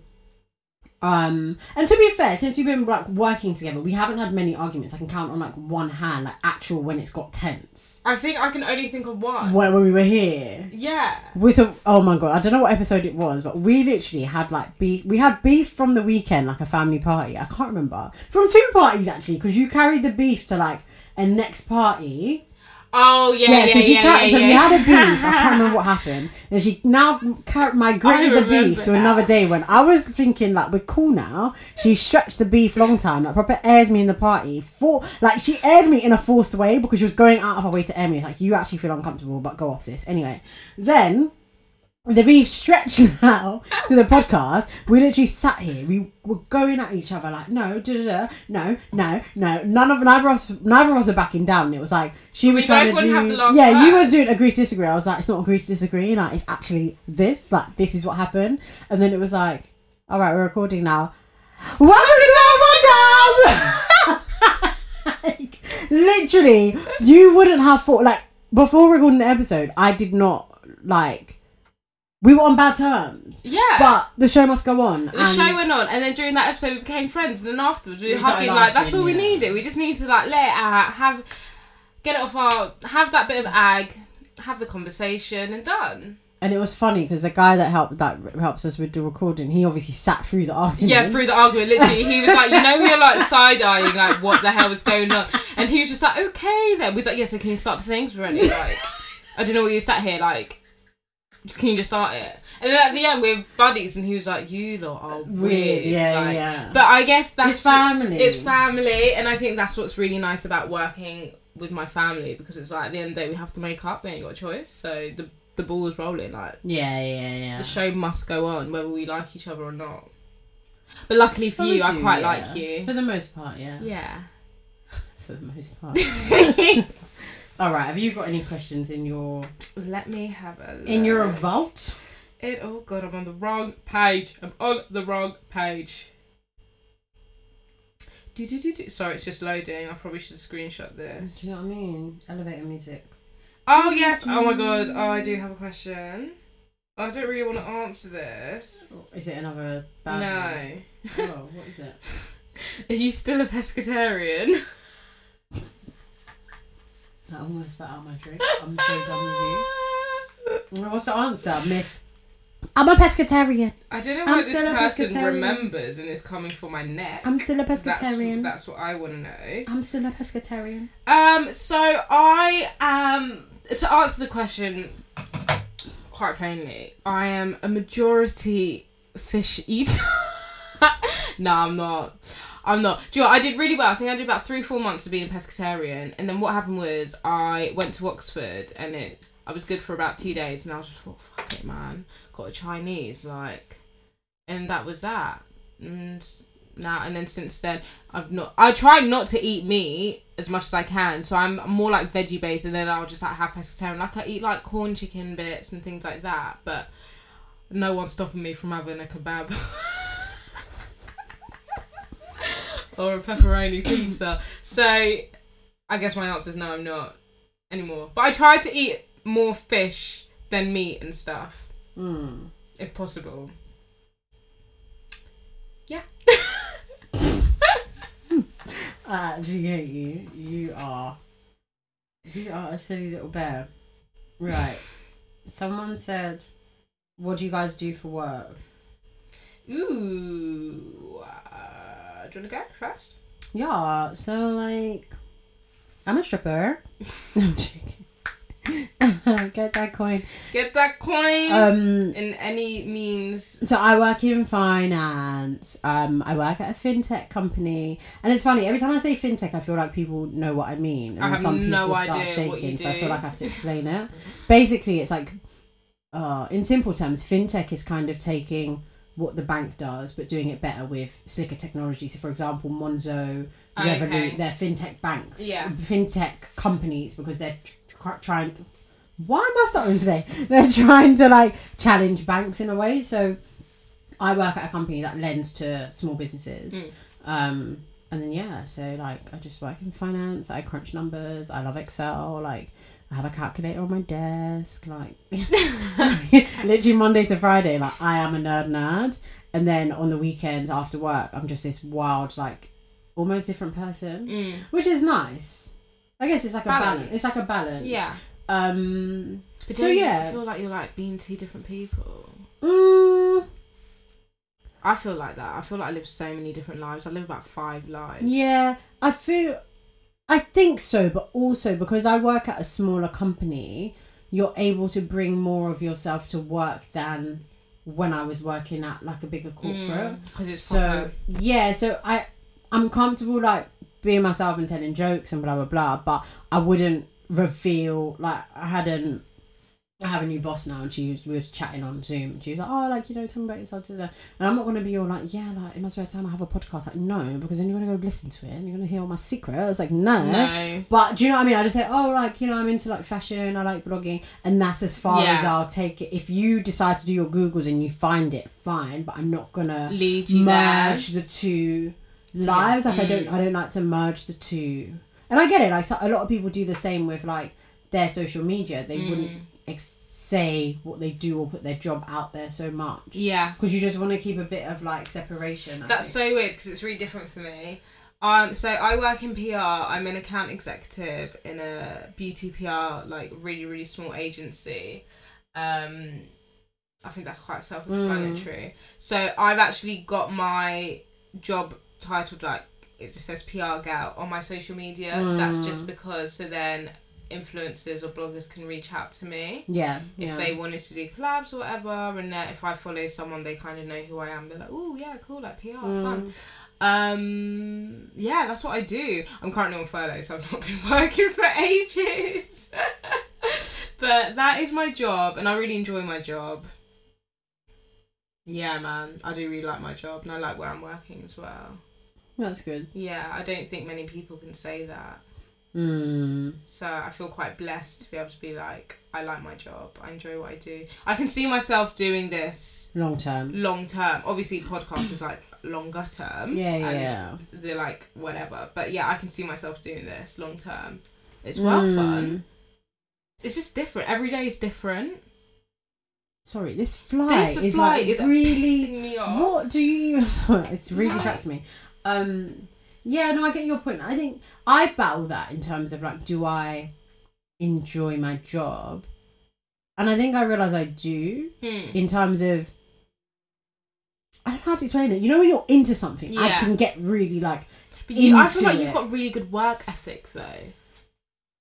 Um, and to be fair, since we've been like working together, we haven't had many arguments. I can count on like one hand, like actual when it's got tense. I think I can only think of one. When, when we were here, Yeah. we so oh my god, I don't know what episode it was, but we literally had like beef. We had beef from the weekend, like a family party. I can't remember from two parties actually, because you carried the beef to like a next party. Oh yeah, yeah, yeah. so she yeah, ca- yeah, so we had a beef. I can't remember what happened. And she now migrated the beef remember to another day when I was thinking like we're cool now. She stretched the beef long time, like proper airs me in the party. For like she aired me in a forced way because she was going out of her way to air me. Like you actually feel uncomfortable, but go off sis. Anyway, then the beef stretched now to the podcast. We literally sat here. We were going at each other like, no, da, no, no, no. None of neither of us, neither of us were backing down. It was like she was We trying to do. have the last yeah, you were doing agree to disagree. I was like, it's not agree to disagree. Like it's actually this. Like this is what happened. And then it was like, all right, we're recording now. Welcome to our podcast. like, literally, you wouldn't have thought like before recording the episode. I did not like. We were on bad terms. Yeah. But the show must go on. the show went on, and then during that episode, we became friends, and then afterwards, we We were hugging. Like that's all we yeah. needed. We just need to like let it out, have get it off our, have that bit of ag, have the conversation, and done. And it was funny because the guy that helped that helps us with the recording, he obviously sat through the argument. Yeah, through the argument, literally, he was like, you know, we were like side eyeing, like, what the hell was going on? And he was just like, okay, then. We was like, yeah, so can you start the things? We're ready. Like, I don't know what you sat here, like, can you just start it? And then at the end, we're buddies, and he was like, you lot are weird. Weird, yeah, like- yeah. But I guess that's It's family. It's family, and I think that's what's really nice about working with my family because it's like at the end of the day, we have to make up. We ain't got a choice. So the the ball is rolling. Like yeah, yeah, yeah. the show must go on, whether we like each other or not. But luckily for you, I quite yeah. like you. For the most part, yeah. Yeah. For the most part. All right. Have you got any questions in your Let me have a look. in your vault? It, oh god, I'm on the wrong page. I'm on the wrong page. Do, do, do, do. Sorry, it's just loading. I probably should screenshot this. Do you know what I mean? Elevator music. Oh yes. Oh my god. Oh, I do have a question. I don't really want to answer this. Oh, is it another bad No. one? Oh, what is it? Are you still a pescatarian? I almost spat out my drink. I'm so done with you. What's the answer, Miss I'm a pescatarian. I don't know I'm why this still a person pescatarian. remembers and is coming for my neck. I'm still a That's, pescatarian. that's what I want to know. I'm still a pescatarian. Um, so I am to answer the question quite plainly. I am a majority fish eater. no, I'm not. I'm not. Do you know what? I did really well. I think I did about three, four months of being a pescatarian, and then what happened was I went to Oxford, and it I was good for about two days, and I was just thought, fuck it, man, got a Chinese like, and that was that. And now and then since then, I've not. I try not to eat meat as much as I can, so I'm more like veggie based, and then I'll just like have pescatarian. Like I eat like Quorn chicken bits and things like that, but no one's stopping me from having a kebab. or a pepperoni pizza. So I guess my answer is no, I'm not anymore. But I try to eat more fish than meat and stuff, Mm. if possible. Yeah. I actually hate you. You are. You are a silly little bear. Right. Someone said, "What do you guys do for work?" Ooh. Do you want to go first? Yeah. So like, I'm a stripper. I'm joking. Get that coin. Get that coin Um. in any means. So I work in finance. Um, I work at a fintech company, and it's funny. Every time I say fintech, I feel like people know what I mean, and I have some people no start idea shaking. So I feel like I have to explain it. Basically, it's like, uh, in simple terms, fintech is kind of taking what the bank does, but doing it better with slicker technology. So, for example, Monzo, Revolut, Okay. they're fintech banks, Yeah. fintech companies because they're tr- trying. Why am I starting today? They're trying to like challenge banks in a way. So, I work at a company that lends to small businesses. Mm. Um, and then yeah, so like I just work in finance. I crunch numbers. I love Excel. Like I have a calculator on my desk. Like literally Monday to Friday. Like I am a nerd nerd. And then on the weekends after work, I'm just this wild like almost different person, Mm. which is nice. I guess it's like a balance. Balance. It's like a balance. Yeah. Um. But So, do you feel like you're like being two different people? mm, I feel like that. I feel like I live so many different lives. I live about five lives. Yeah, I feel. I think so, but also because I work at a smaller company, you're able to bring more of yourself to work than when I was working at like a bigger mm, corporate. Because it's So proper. yeah, so I I'm comfortable like being myself and telling jokes and blah blah blah, but I wouldn't reveal like I hadn't. I have a new boss now, and she was we were chatting on Zoom. and She was like, "Oh, like you know, tell me about yourself." da, da, da." And I'm not gonna be all like, "Yeah, like it must be a time I have a podcast." Like, no, because then you're gonna go listen to it and you're gonna hear all my secrets. Like, no. No. But do you know what I mean? I just say, "Oh, like you know, I'm into like fashion. I like blogging," and that's as far Yeah. as I'll take it. If you decide to do your googles and you find it, fine. But I'm not gonna Lead you merge the two lives. Like I don't, Mm. I don't like to merge the two. And I get it. Like so, a lot of people do the same with like their social media. They Mm. wouldn't ex- say what they do or put their job out there so much Yeah. because you just want to keep a bit of like separation. I That's think. so weird because it's really different for me. Um, so I work in PR. I'm an account executive in a beauty PR, like really really small agency. Um, I think that's quite self-explanatory. So I've actually got my job titled like it just says PR gal on my social media. That's just because so then influencers or bloggers can reach out to me yeah. if yeah. they wanted to do collabs or whatever, and uh, if I follow someone, they kind of know who I am. They're like, "Oh yeah, cool, like PR, fun." Um, yeah, that's what I do. I'm currently on furlough, so I've not been working for ages. but that is my job, and I really enjoy my job. Yeah, man, I do really like my job, and I like where I'm working as well. That's good. Yeah, I don't think many people can say that. Mm. So I feel quite blessed to be able to be like, I like my job. I enjoy what I do. I can see myself doing this Long term. long term. Obviously, podcast is like longer term. Yeah, yeah. They're like whatever. But yeah, I can see myself doing this long term. It's well Mm. fun. It's just different. Every day is different. Sorry, this fly This is fly like is really. me off. What do you? Sorry, it's really Right. distracting me. Um, yeah, no, I get your point. I think I battle that in terms of like, do I enjoy my job? and I think I realize I do Hmm. in terms of. I don't know how to explain it. You know, when you're into something, I can get really like But you, I feel like you've got really good work ethic though.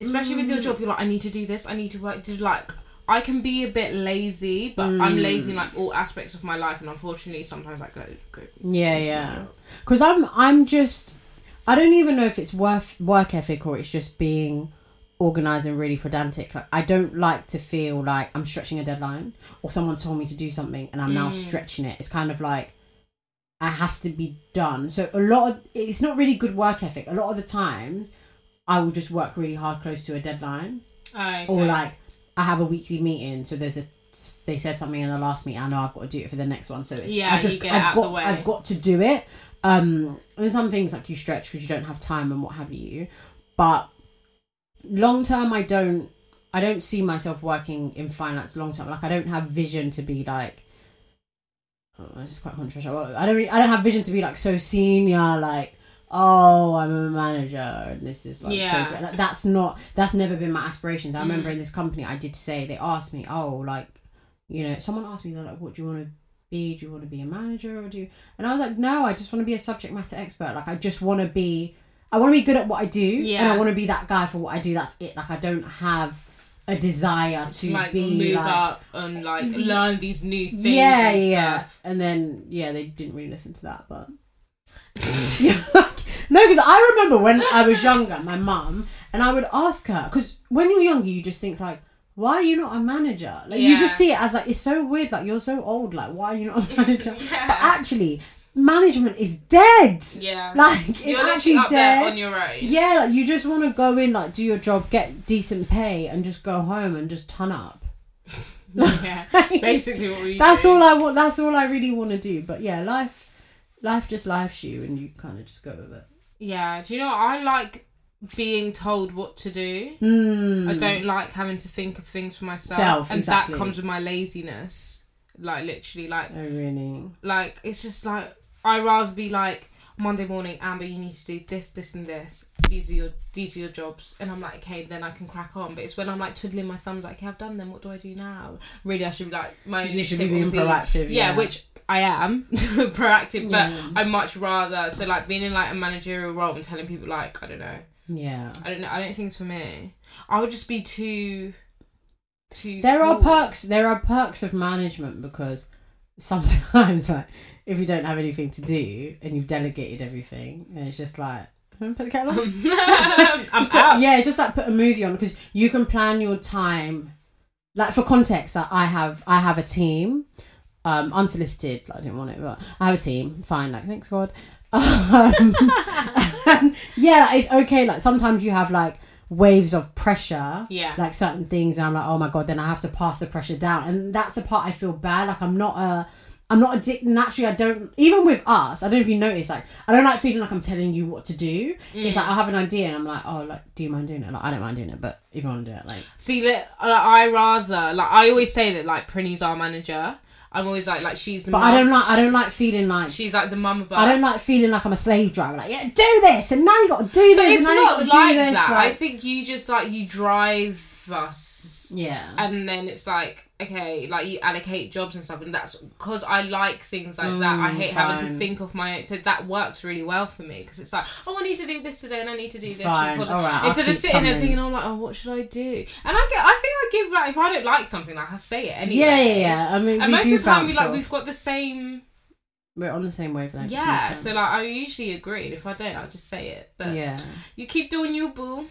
Especially with your Mm. job, you're like, I need to do this, I need to work. Do like, I can be a bit lazy, but I'm Mm. lazy in like all aspects of my life, and unfortunately, sometimes I go go. Yeah, yeah. Because I'm, I'm just, I don't even know if it's worth work ethic or it's just being organized and really pedantic. Like I don't like to feel like I'm stretching a deadline or someone told me to do something and I'm now Mm. stretching it. It's kind of like it has to be done. So a lot of it's not really good work ethic. A lot of the times, I will just work really hard close to a deadline Okay. or like I have a weekly meeting, so there's a they said something in the last meeting. I know I've got to do it for the next one, so it's Yeah, I've just I've got. I've got to do it. Um, and some things like you stretch because you don't have time and what have you, but long term, I don't I don't see myself working in finance long term. Like I don't have vision to be like. Oh, it's quite controversial. I don't. Really, I don't have vision to be like so senior. Like, oh, I'm a manager, and this is like Yeah. so. Good. That's not. That's never been my aspirations. I remember Mm. in this company, I did say they asked me, oh, like, you know, someone asked me, they're like, what do you want to be? Do you want to be a manager or do you? And I was like, no, I just want to be a subject matter expert. Like, I just want to be. I want to be good at what I do, and I want to be that guy for what I do. That's it. Like, I don't have a desire to like be move like, up and like mm-hmm. learn these new things. yeah, and yeah. stuff. And then yeah, they didn't really listen to that, but Yeah, like- no, because I remember when I was younger, my mum and I would ask her because when you're younger, you just think like. Why are you not a manager? Like you just see it as like it's so weird. Like you're so old. Like why are you not a manager? Yeah. But actually, management is dead. Yeah. Like it's You're actually up dead. there on your own. Yeah, like you just want to go in, like do your job, get decent pay, and just go home and just ton up. yeah. Basically, what we. That's do. all I want. That's all I really want to do. But yeah, life, life just lifes you, and you kind of just go with it. Yeah. Do you know what? I like being told what to do. Mm. I don't like having to think of things for myself, Self, and exactly. that comes with my laziness. Like literally, like Oh really? like it's just like I rather be like Monday morning, Amber, you need to do this, this, and this. These are your these are your jobs, and I'm like, okay, then I can crack on. But it's when I'm like twiddling my thumbs, like, okay, I've done them. What do I do now? Really, I should be like my You should be being proactive. yeah, Yeah, which I am proactive, but Yeah. I much rather so like being in like a managerial role and telling people like I don't know, yeah. I don't know, I don't think it's for me. I would just be too. Too. There are perks. There are perks of management because sometimes, like, if you don't have anything to do and you've delegated everything, and it's just like. "Hmm, Put the kettle on. I'm Just put- yeah, just like put a movie on because you can plan your time. Like for context, like, I have I have a team, um, unsolicited. Like, I didn't want it, but I have a team. Fine, like thanks God. Um, and yeah, like, it's okay. Like sometimes you have like waves of pressure, Yeah. like certain things, and I'm like, oh my God, then I have to pass the pressure down, and that's the part I feel bad. Like I'm not a. I'm not addicted. Naturally, I don't. Even with us, I don't know if you notice. Like, I don't like feeling like I'm telling you what to do. It's like mm. I have an idea, and I'm like, oh, like, do you mind doing it? Like, I don't mind doing it, but if you want to do it, like, See that like, I rather like I always say that like Prinny's our manager. I'm always like like she's the. but mum. I don't like. I don't like feeling like. She's like the mum of us. I don't like feeling like I'm a slave driver. Like, yeah, do this, and now you got to do this, But it's and now not you got to like do this. that. I think you just like you drive us, yeah, and then it's like okay, like you allocate jobs and stuff, and that's because I like things like that. I Mm, hate having to think of my own. So that works really well for me because it's like oh, I need to do this today, and I need to do this. Fine, all right, Instead of sitting there thinking, I'm like, oh, what should I do? And I get, I think I give like if I don't like something, like I say it anyway. yeah, yeah, yeah. I mean, And we most of the time, we like off. we've got the same. We're on the same wavelength. Yeah, so like I usually agree. and If I don't, I'll just say it. But yeah. you keep doing you, boo.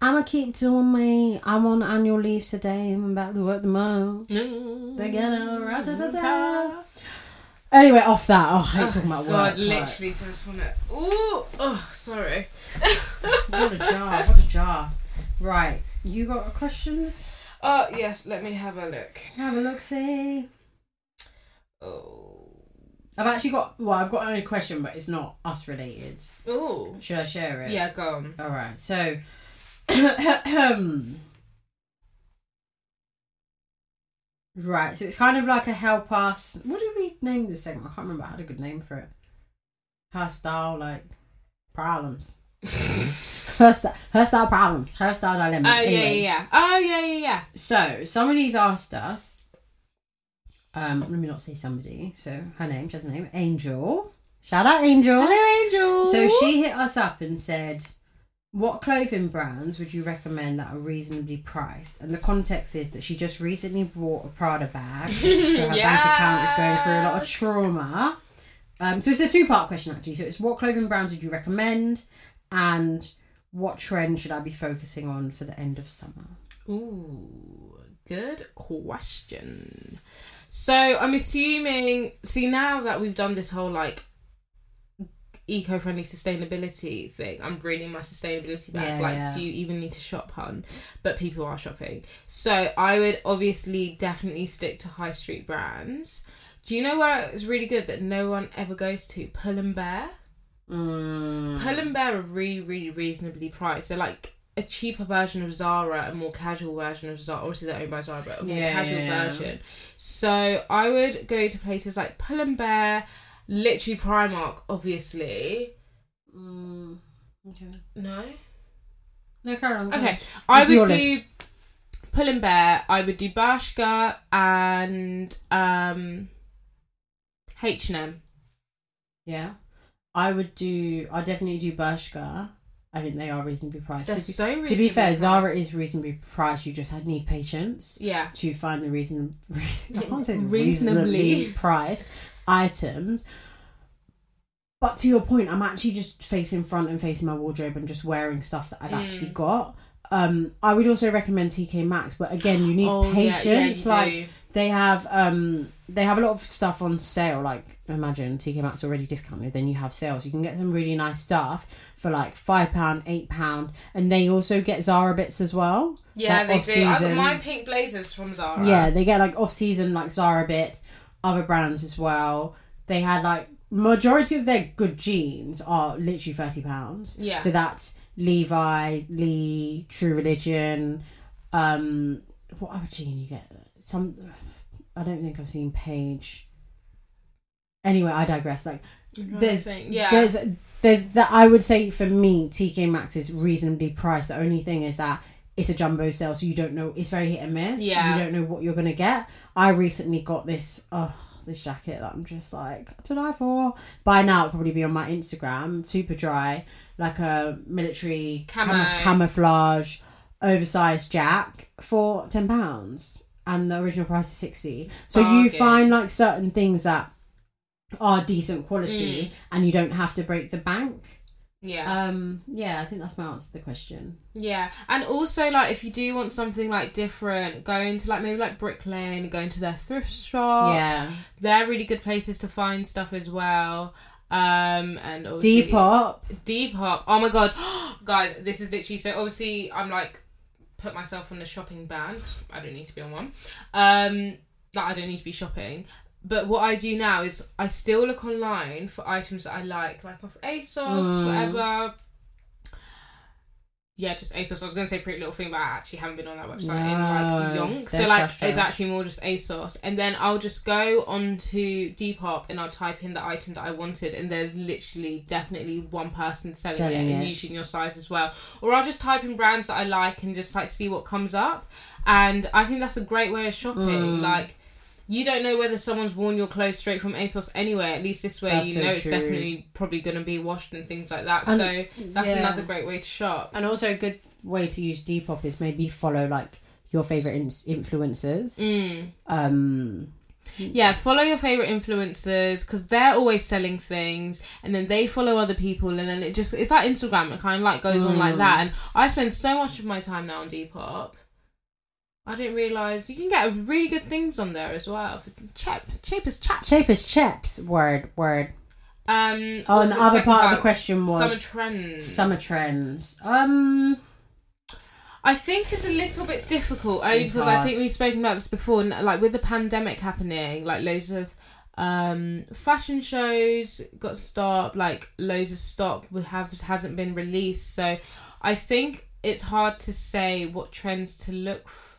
I'ma keep doing me. I'm on annual leave today. I'm about to work tomorrow. Mm. They're gonna ra-da-da-da. Mm-hmm. Anyway, off that. Oh, I hate talking about work. God, literally, so I just want to. Ooh, oh, sorry. What a jar. What a jar. Right. You got questions? Oh yes, let me have a look. Have a look, see. Oh, I've actually got, well, I've got a question, but it's not us related. ooh, Should I share it? yeah, go on. All right. So, right. So it's kind of like a help us. What did we name this segment? I can't remember. I had a good name for it. Her style, like problems. her, st- her style problems, her style dilemmas. Oh yeah, yeah, yeah. Oh yeah, yeah, yeah. So somebody's asked us. Um, let me not say somebody. So her name, she has a name, Angel. Shout out, Angel. Hello, Angel. So she hit us up and said, "What clothing brands would you recommend that are reasonably priced?" And the context is that she just recently bought a Prada bag, so her bank account is going through a lot of trauma. Um, so it's a two-part question actually. So it's what clothing brands would you recommend, and what trend should I be focusing on for the end of summer? Ooh, good question. So I'm assuming. See, now that we've done this whole like eco-friendly sustainability thing, I'm bringing my sustainability bag. Yeah, like, yeah. do you even need to shop, hun? But people are shopping. So I would obviously definitely stick to high street brands. Do you know where it's really good that no one ever goes to? Pull and Bear. Mm. Pull and Bear are really, really reasonably priced. They're like a cheaper version of Zara, a more casual version of Zara. Obviously, they're owned by Zara, but a more Yeah, casual version. So I would go to places like Pull and Bear, literally Primark, obviously. Mm. Okay. No. No, carry on. Okay, I would do list? Pull and Bear. I would do Bershka and um H and M. Yeah. I would do. I definitely do Bershka. I think they are reasonably priced. They're To be, so to be fair, reasonably Zara is reasonably priced. You just had need patience Yeah. to find the reason. I can't say Reasonably. reasonably priced items. But to your point, I'm actually just facing front and facing my wardrobe and just wearing stuff that I've Mm. actually got. Um, I would also recommend TK Maxx, but again, you need Oh, patience. yeah, you like do. they have um they have a lot of stuff on sale like imagine TK Maxx already discounted then you have sales you can get some really nice stuff for like five pound eight pound and they also get Zara bits as well Yeah, like, they do. I got my pink blazers from Zara. yeah they get like off season like Zara bits other brands as well they had like majority of their good jeans are literally 30 pounds Yeah. so that's Levi Lee True Religion um what other jean you get some I don't think I've seen Paige. Anyway, I digress. Like I'm trying to there's think. yeah. there's there's that I would say for me TK Maxx is reasonably priced. The only thing is that it's a jumbo sale, so you don't know. It's very hit and miss. Yeah. you don't know what you're gonna get. I recently got this. Oh, this jacket that I'm just like to die for. By now, it'll probably be on my Instagram. Superdry, like a military Camo. camouflage, oversized jack for ten pounds, and the original price is sixty. So you find like certain things that are decent quality, Mm. and you don't have to break the bank. Yeah. Um, yeah, I think that's my answer to the question. Yeah, and also like if you do want something like different, go into like maybe like Brick Lane, go into their thrift shop. yeah, they're really good places to find stuff as well. Um, and obviously, Depop. Depop. Oh my god, guys, this is literally so. Obviously, I'm like put myself on the shopping ban. I don't need to be on one. Um, that I don't need to be shopping. But what I do now is I still look online for items that I like, like off ASOS, Mm. whatever. Yeah, just ASOS. I was gonna say Pretty Little Thing, but I actually haven't been on that website in like No, yonks. So like, it's actually more just ASOS, and then I'll just go onto Depop and I'll type in the item that I wanted, and there's literally definitely one person selling, Selling it, and usually in your size as well. Or I'll just type in brands that I like and just like see what comes up, and I think that's a great way of shopping. Mm. Like. You don't know whether someone's worn your clothes straight from ASOS anywhere. At least this way, That's you so know it's definitely probably going to be washed and things like that. And- so that's yeah. another great way to shop. And also, a good way to use Depop is maybe follow like your favorite in- influencers. Mm. Um, Yeah, follow your favorite influencers because they're always selling things, and then they follow other people, and then it just it's like Instagram. It kind of like goes on like Mm. that. And I spend so much of my time now on Depop. I didn't realize you can get really good things on there as well. For cheap, cheap as chaps. Shape as chips. Word, word. Um. Oh, and the other part of the question was summer trends. summer trends. Um, I think it's a little bit difficult only because I think we've spoken about this before. Like with the pandemic happening, like loads of um fashion shows got stopped. Like loads of stock we have hasn't been released. So I think it's hard to say what trends to look. F-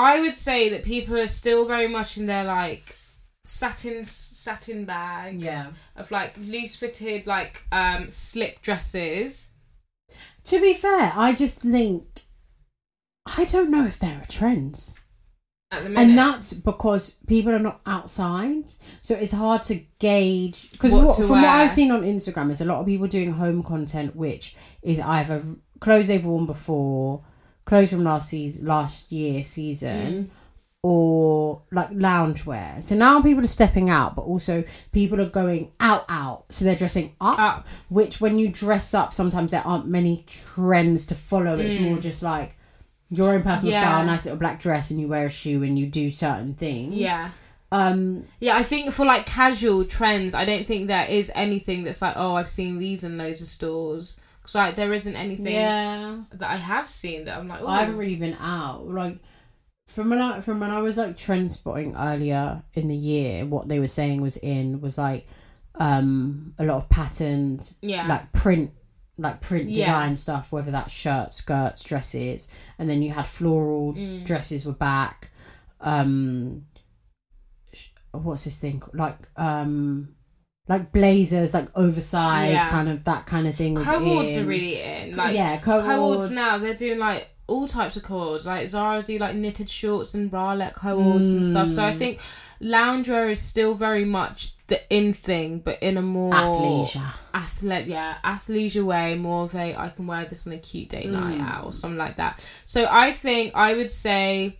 I would say that people are still very much in their like satin satin bags yeah. of like loose fitted like um slip dresses To be fair, I just think I don't know if there are trends. And that's because people are not outside, so it's hard to gauge. Because What what, to from what. I've seen on Instagram, is a lot of people doing home content, which is either clothes they've worn before, clothes from last season, last year season, Mm. or like loungewear. So now people are stepping out, but also people are going out, out. So they're dressing up. Up. Which, when you dress up, sometimes there aren't many trends to follow. It's more just like your own personal Mm. Yeah. style, nice little black dress, and you wear a shoe and you do certain things. Yeah. Um. Yeah, I think for like casual trends, I don't think there is anything that's like, oh, I've seen these in loads of stores. Because like there isn't anything Yeah. that I have seen that I'm like, oh, I haven't really been out. Like from when I from when I was like trend spotting earlier in the year, what they were saying was in was like um a lot of patterned yeah, like print like print Yeah. design stuff, whether that's shirts, skirts, dresses, and then you had floral Mm. dresses were back. Um, sh- what's this thing called? like um like blazers, like oversized Yeah. kind of that kind of thing was co-ords in. are really in. Like yeah, co-ords co-ords now, they're doing like all types of co-ords. Like Zara do like knitted shorts and bralette co-ords and stuff. So I Mm. think loungewear is still very much the in thing, but in a more athleisure. athlete yeah athleisure way more of a i can wear this on a cute date night Mm. out or something like that so i think i would say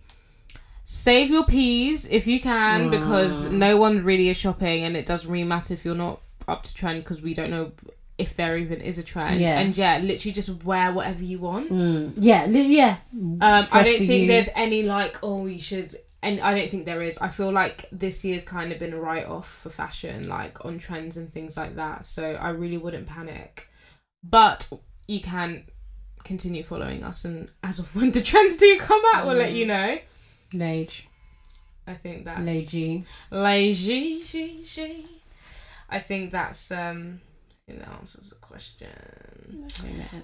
save your peas if you can because Mm. no one really is shopping and it doesn't really matter if you're not up to trend because we don't know if there even is a trend Yeah. and yeah literally just wear whatever you want Mm. Yeah, yeah. um, I don't think you. there's any like, oh, you should. And I don't think there is. I feel like this year's kind of been a write off for fashion, like on trends and things like that. So I really wouldn't panic. But you can continue following us, and as of when the trends do come out, we'll let you know. Lage, I think that's lagey. Lazy, I think that's um. I think that answers the question.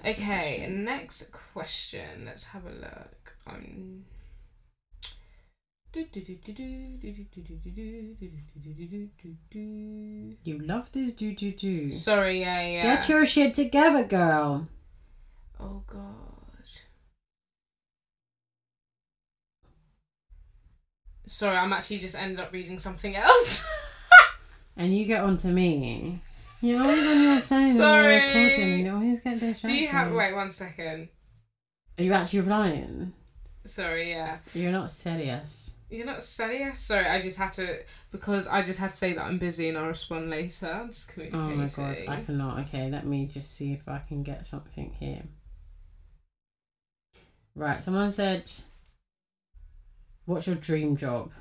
Okay, next question. Let's have a look. Um, You love this do do do. Sorry, yeah, yeah. Get your shit together, girl. Oh god. Sorry, I'm actually just ended up reading something else. And you get on to me. You're always on your phone. Sorry. Sorry. Recording, and you always get distracted. Do you have? Wait one second. Are you actually replying? Sorry, yeah. You're not serious. You're not serious. Sorry, I just had to because I just had to say that I'm busy and I'll respond later. I'm just Oh communicating. my god, I cannot. Okay, let me just see if I can get something here. Right, someone said, What's your dream job?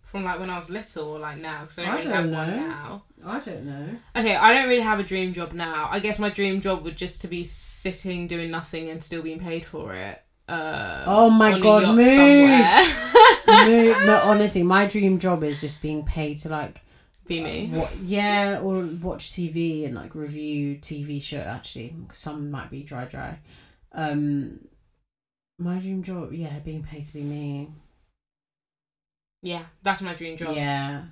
From like when I was little or like now, because I don't I really don't have one know. now. I don't know. Okay, I don't really have a dream job now. I guess my dream job would just to be sitting doing nothing and still being paid for it. Uh, Oh my God, yacht mood. no, honestly, my dream job is just being paid to like Be me. What, yeah, or watch TV and like review TV show. Actually, some might be dry, dry. Um, my dream job, yeah, being paid to be me. Yeah, that's my dream job. Yeah,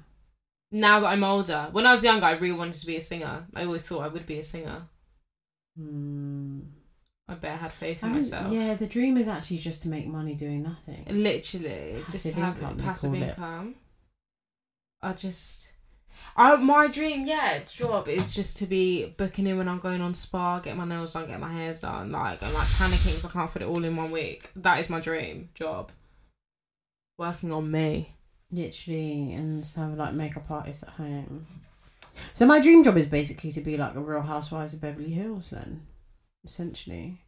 Now that I'm older, when I was younger, I really wanted to be a singer. I always thought I would be a singer. Hmm. I bet I had faith I in mean, myself. yeah. The dream is actually just to make money doing nothing. Literally, just Passive have income, they passive call it. income. I just, I my dream, yeah, job is just to be booking in when I'm going on spa, get my nails done, get my hairs done, like I'm like panicking because I can't fit it all in one week. That is my dream job. Working on me. Literally, and just have like makeup artists at home. So my dream job is basically to be like a Real Housewives of Beverly Hills. Then, essentially,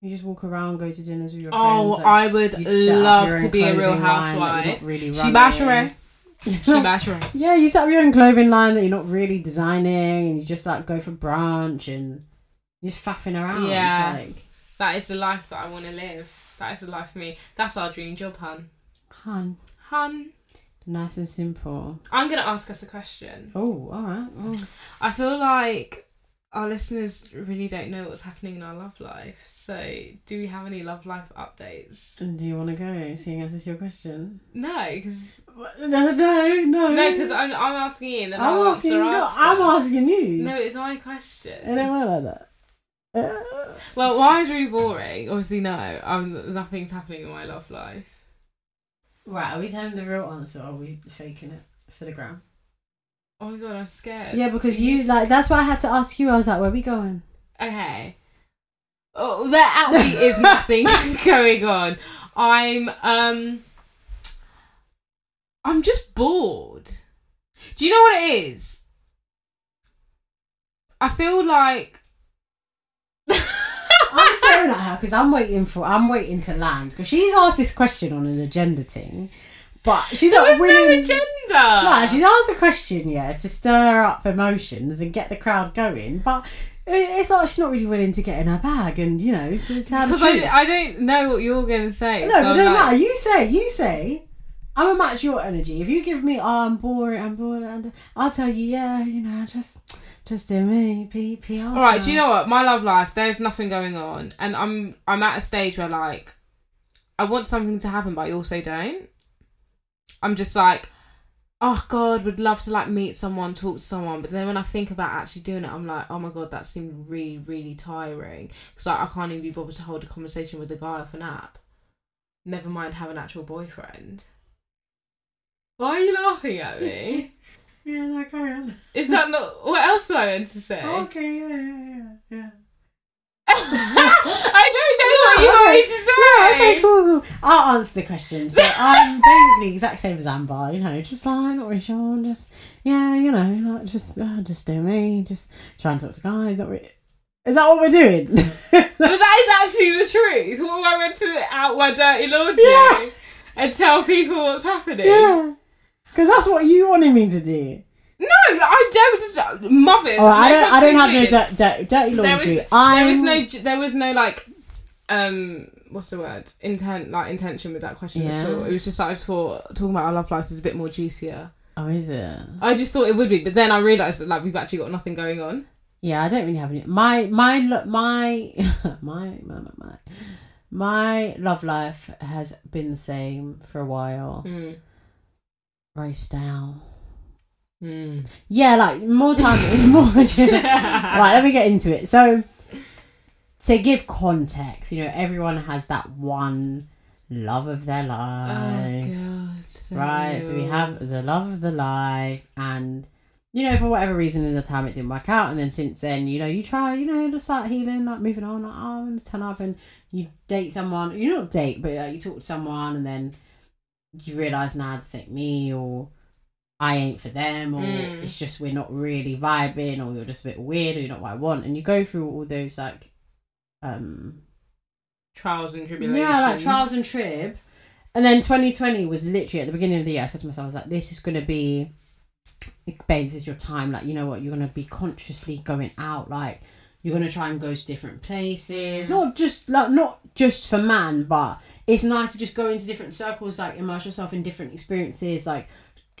you just walk around, go to dinners with your Oh, friends. like, I would you set up your love to be a real clothing line that you're housewife. really She running. bashery. She. Yeah, you set up your own clothing line that you're not really designing, and you just like go for brunch and you're just faffing around. Yeah. Like, That is the life that I want to live. That is the life for me. That's our dream job, hun. hun, Hun. nice and simple. I'm gonna ask us a question. Oh, all right. Oh. I feel like our listeners really don't know what's happening in our love life. So, do we have any love life updates? Do you want to go, seeing as it's your question? No, because No, no, no. no, because I'm, I'm asking Ian. Then I'm I'll asking, answer no. I'm asking you. No, it's my I question. don't want like that. Uh, Well, mine's really boring. Obviously, no. Um, nothing's happening in my love life. Right, are we telling the real answer or are we faking it for the gram? Oh my god, I'm scared. Yeah, because you, like, that's why I had to ask you. I was like, where we going? Okay. Oh, there actually is nothing going on. I'm um I'm just bored. Do you know what it is? I feel like I'm staring at her because I'm waiting for, I'm waiting to land because she's asked this question on an agenda thing, but she's there not was no agenda. No, she's asked a question, yeah, to stir up emotions and get the crowd going, but it's like she's not really willing to get in her bag and you know to tell the because. I, I don't know what you're gonna say. no, so it don't like- matter. You say, you say. I'm gonna match your energy. If you give me, oh, I'm bored, I'm bored, and I'll tell you, yeah, you know, just, just do me, P, P. All right, do you know what? My love life, there's nothing going on, and I'm I'm at a stage where like I want something to happen, but I also don't. I'm just like, oh god, would love to like meet someone, talk to someone, but then when I think about actually doing it, I'm like, oh my god, that seems really really tiring because like, I can't even be bothered to hold a conversation with a guy off an app. Never mind have an actual boyfriend. Why are you laughing at me? Yeah, no, carry on. Is that not what else am I meant to say? Okay, yeah, yeah, yeah, yeah. I don't know what you want me to say. okay, cool, cool. I'll answer the question. So I'm basically exact same as Amber, you know, just like not really sure, just yeah, you know, like just uh, just do me, just try and talk to guys. Not really. Is that what we're doing? But that is actually the truth. What am I meant to out my dirty laundry Yeah. and tell people what's happening? yeah, because that's what you wanted me to do. No, I don't. Just, mothers. Oh, I don't. I don't have no possibility. di- di- dirty There laundry. was, I'm, there was no. There was no like. Um, what's the word? Intent, like intention with that question at all. It was just like I thought talking about our love lives is a bit more juicier. Oh, is it? I just thought it would be, but then I realised that like we've actually got nothing going on. Yeah, I don't really have any. My my my my my my my my love life has been the same for a while. Mm. Very stale. Mm. Yeah, like more time, more. right, let me get into it. So, to give context, you know, everyone has that one love of their life, oh god. right? So we have the love of the life, and you know, for whatever reason in the time it didn't work out, and then since then, you know, you try, you know, to start healing, like moving on, like oh, I'm gonna turn up, and you date someone, you don't date, but like, you talk to someone, and then you realize, nah, this ain't me, or I ain't for them, or Mm. it's just we're not really vibing, or you're just a bit weird, or you're not what I want, and you go through all those like, um, trials and tribulations. yeah, like trials and trib. And then 2020 was literally at the beginning of the year. I said to myself, I was like, this is going to be, babe, this is your time. Like, you know what? You're going to be consciously going out. Like, you're going to try and go to different places. Not just, like, not just for man, but it's nice to just go into different circles, like, immerse yourself in different experiences, like,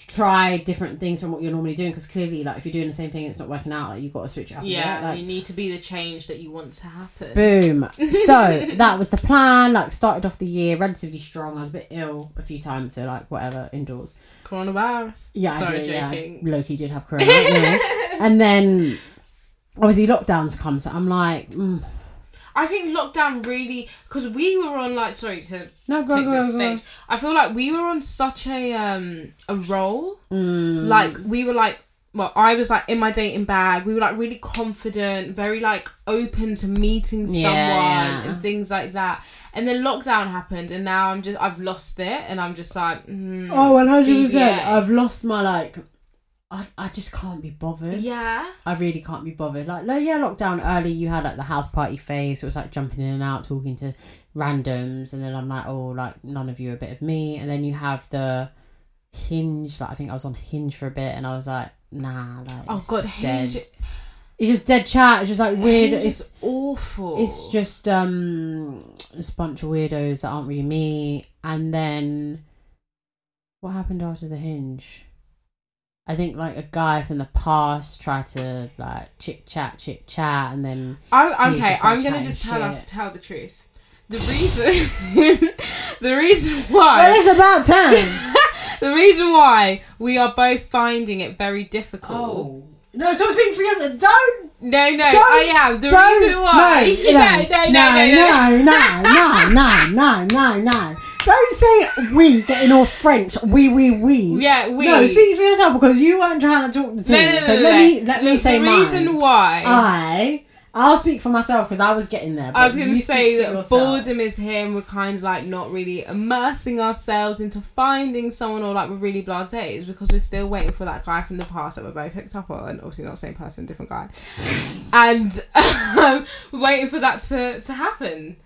try different things from what you're normally doing. Because clearly, like, if you're doing the same thing it's not working out, like, you've got to switch it up. Yeah. Like, you need to be the change that you want to happen. Boom. So that was the plan. Like started off the year relatively strong. I was a bit ill a few times, so like whatever indoors. Coronavirus. Yeah, Sorry, I did. joking. Yeah, Loki did have corona. And then obviously lockdowns come, so I'm like, mm, I think lockdown really because we were on like sorry to no, go take go go. stage. I feel like we were on such a um a roll. Mm, Like we were like well, I was like in my dating bag. We were like really confident, very like open to meeting someone Yeah. and things like that. And then lockdown happened, and now I'm just I've lost it, and I'm just like, mm, oh, 100. percent CBA. I've lost my like. I, I just can't be bothered. yeah. I really can't be bothered. Like, like, yeah, lockdown early, you had like the house party phase. It was like jumping in and out, talking to randoms, and then I'm like, oh, like none of you are a bit of me. And then you have the hinge. Like, I think I was on hinge for a bit, and I was like, nah, like, Oh it's god, just Hinge, dead. It's just dead chat. It's just like weird. Hinge It's awful. it's just um, just a bunch of weirdos that aren't really me. And then what happened after the hinge? I think like a guy from the past tried to like chit chat, chit chat, and then I, He's okay, just, like, I'm gonna just tell shit. us tell the truth. The reason, the reason why, well, it's about time. the reason why we are both finding it very difficult. oh no! So speaking for yourself. Don't No, no, Don't- I am. The reason why. no no no no no no no no no. Don't say we getting all French. We we we. Yeah, we. No, speak for yourself because you weren't trying to talk to No, me. no, no, so no, let no. me let me The- say the mine. reason why. I I'll speak for myself because I was getting there. I was going to say that yourself. boredom is here and we're kind of like not really immersing ourselves into finding someone or like we're really blasé is because we're still waiting for that guy from the past that we're both picked up on. Obviously not the same person, different guy. and um, we're waiting for that to, to happen.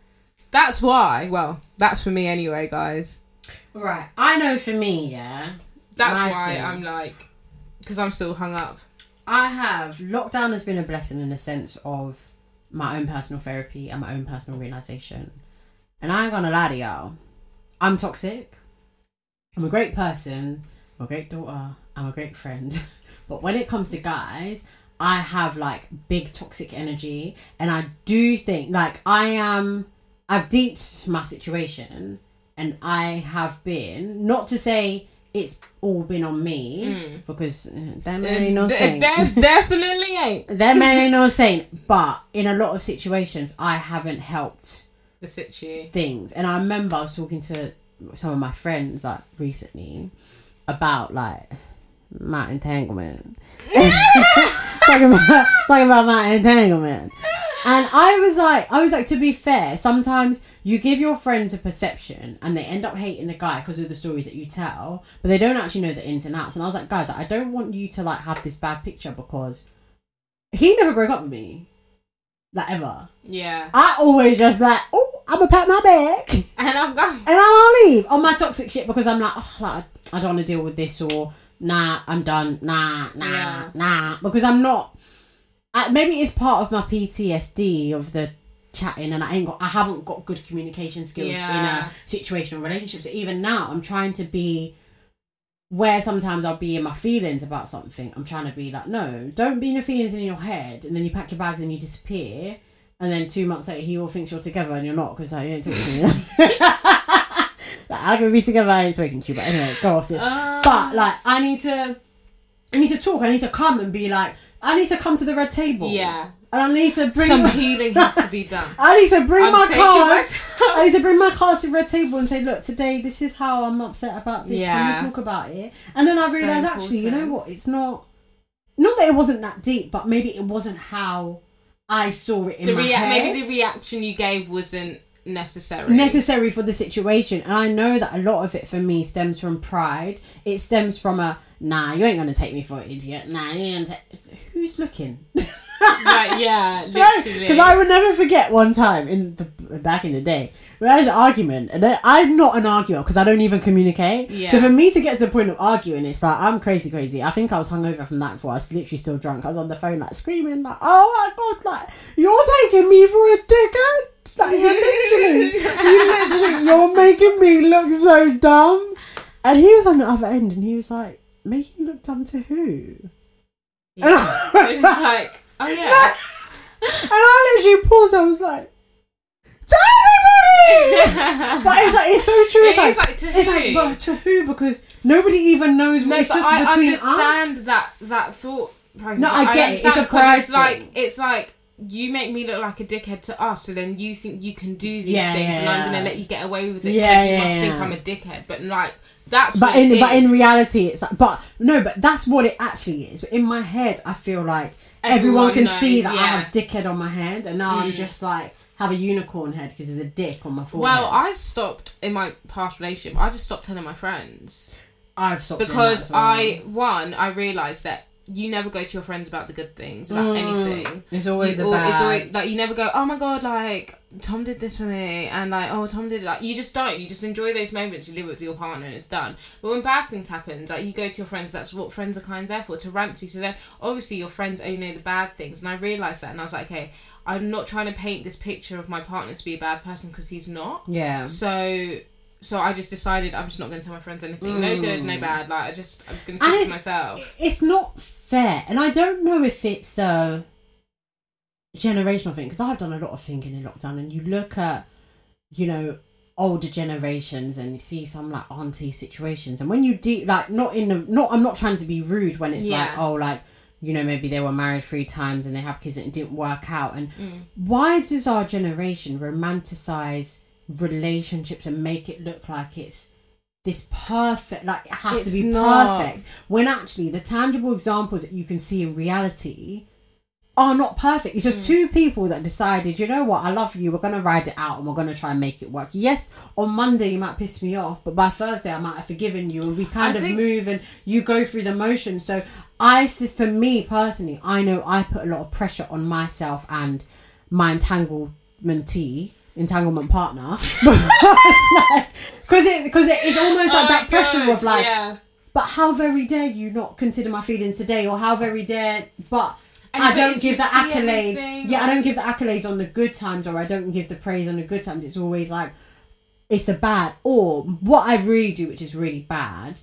That's why. Well, that's for me anyway, guys. Right, I know for me, yeah. That's My why team. I'm like, because I'm still hung up. I have lockdown has been a blessing in the sense of my own personal therapy and my own personal realization. And I ain't gonna lie to y'all, I'm toxic. I'm a great person. I'm a great daughter. I'm a great friend. but when it comes to guys, I have like big toxic energy, and I do think like I am. I've deeped my situation, and I have been not to say it's all been on me because uh, that man ain't no saint. de- definitely ain't That man ain't no saint. But in a lot of situations, I haven't helped the situ. things. And I remember I was talking to some of my friends like recently about like my entanglement. talking about talking about my entanglement. And I was like, I was like, to be fair, sometimes you give your friends a perception and they end up hating the guy because of the stories that you tell, but they don't actually know the ins and outs. And I was like, guys, I don't want you to like have this bad picture because he never broke up with me, like ever. Yeah. I always just like, oh, I'm gonna pat my back and I'm going. And I'm gonna leave on my toxic shit because I'm like, oh, like I don't want to deal with this or nah, I'm done, nah, nah, Yeah. nah, because I'm not. I, maybe it's part of my PTSD of the chatting, and I ain't got, I haven't got good communication skills Yeah. in a situational relationship. So even now, I'm trying to be where sometimes I'll be in my feelings about something. I'm trying to be like, no, don't be in your feelings in your head, and then you pack your bags and you disappear. And then two months later, he all thinks you're together and you're not because like, you ain't talking to me. like, I could be together, I ain't speaking to you. But anyway, go off, sis. Uh, but like, I need to, I need to talk. I need to come and be like, I need to come to the red table. Yeah. And I need to bring. Some my, healing has to be done. I need to bring I'm my cards. I need to bring my cards to the red table and say, look, today this is how I'm upset about this. Yeah. Can we talk about it? And then I So actually, you know what? It's not. Not that it wasn't that deep, but maybe it wasn't how I saw it in The my rea- head. maybe the reaction you gave wasn't necessary. necessary for the situation. And I know that a lot of it for me stems from pride. It stems from a nah, you ain't gonna take me for an idiot. Nah, you ain't gonna take who's looking? Like, yeah. Because I would never forget one time in the back in the day we had an argument, and I'm not an arguer because I don't even communicate. Yeah. So for me to get to the point of arguing, it's like I'm crazy, crazy. I think I was hungover from that before. I was literally still drunk. I was on the phone like screaming, like, "Oh my god, like you're taking me for a dickhead! Like you're literally, you literally, you're making me look so dumb." And he was on the other end, and he was like, "Making you look dumb to who?" Yeah. it's like, oh yeah. And I literally paused. I was like, "To everybody!" but it's like it's so true. It's It like, like, to it's who? like, but to who? Because nobody even knows. No, it's just I between understand us. that that thought process. No, I get it. It's a pride It's like thing. it's like you make me look like a dickhead to us, so then you think you can do these Yeah, things, yeah, and I'm gonna let you get away with it because Yeah, you yeah, must think I'm a dickhead. But like that's But what in but in reality, it's like. But no, but that's what it actually is. But in my head, I feel like everyone, Everyone can knows, see that I have dickhead on my hand, and now I'm Mm. just like have a unicorn head because there's a dick on my forehead. well, I stopped in my past relationship. I just stopped telling my friends. I've stopped because well. I one I realised that you never go to your friends about the good things about Mm. anything. It's always You the bad. It's always like you never go. Oh my god! Like Tom did this for me, and like oh Tom did like you just don't. You just enjoy those moments. You live with your partner, and it's done. But when bad things happen, like you go to your friends. That's what friends are kind of there for to rant to. So then obviously your friends only know the bad things, and I realised that, and I was like, okay, I'm not trying to paint this picture of my partner to be a bad person because he's not. yeah. So so I just decided I'm just not going to tell my friends anything. No good, no bad. Like I just, I'm just going to keep to it's- myself. it's not fair, and I don't know if it's a generational thing because I've done a lot of thinking in lockdown, and you look at, you know, older generations and you see some like auntie situations, and when you de- like not in the not I'm not trying to be rude when it's like oh like you know maybe they were married three times and they have kids and it didn't work out, and Mm. why does our generation romanticize relationships and make it look like it's this perfect like it has It's to be not. perfect when actually the tangible examples that you can see in reality are not perfect. It's just Mm. two people that decided, you know what, I love you, we're gonna ride it out and we're gonna try and make it work. Yes, on Monday you might piss me off, but by Thursday I might have forgiven you and we kind I of think- move and you go through the motion. So I for me personally, I know I put a lot of pressure on myself and my entanglementee entanglement partner because it because it is almost like Oh that pressure God, of like yeah. but how very dare you not consider my feelings today, or how very dare, but And I don't give the accolades. Yeah, I don't give the accolades on the good times, or I don't give the praise on the good times. It's always like it's the bad. Or what I really do, which is really bad,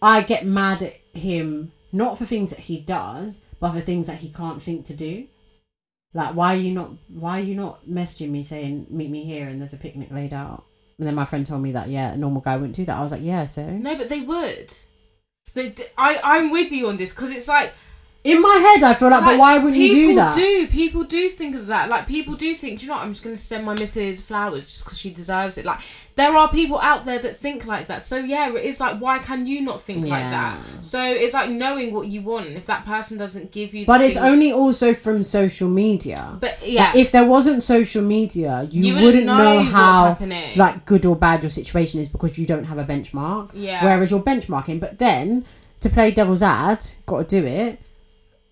I get mad at him not for things that he does, but for things that he can't think to do. Like, why are you not? Why are you not messaging me saying meet me here and there's a picnic laid out? And then my friend told me that yeah, a normal guy wouldn't do that. I was like, yeah, so No, but they would. They, I, I'm with you on this because it's like, in my head, I feel like, but why wouldn't you do people that? do people do think of that like people do think do you know what i'm just going to send my missus flowers just because she deserves it like there are people out there that think like that so yeah it's like why can you not think like that so it's like knowing what you want if that person doesn't give you the But it's things- only also from social media. but yeah Like, if there wasn't social media, you, You wouldn't, wouldn't know, know how like good or bad your situation is because you don't have a benchmark. Yeah. Whereas you're benchmarking, but then to play devil's ad, got to do it.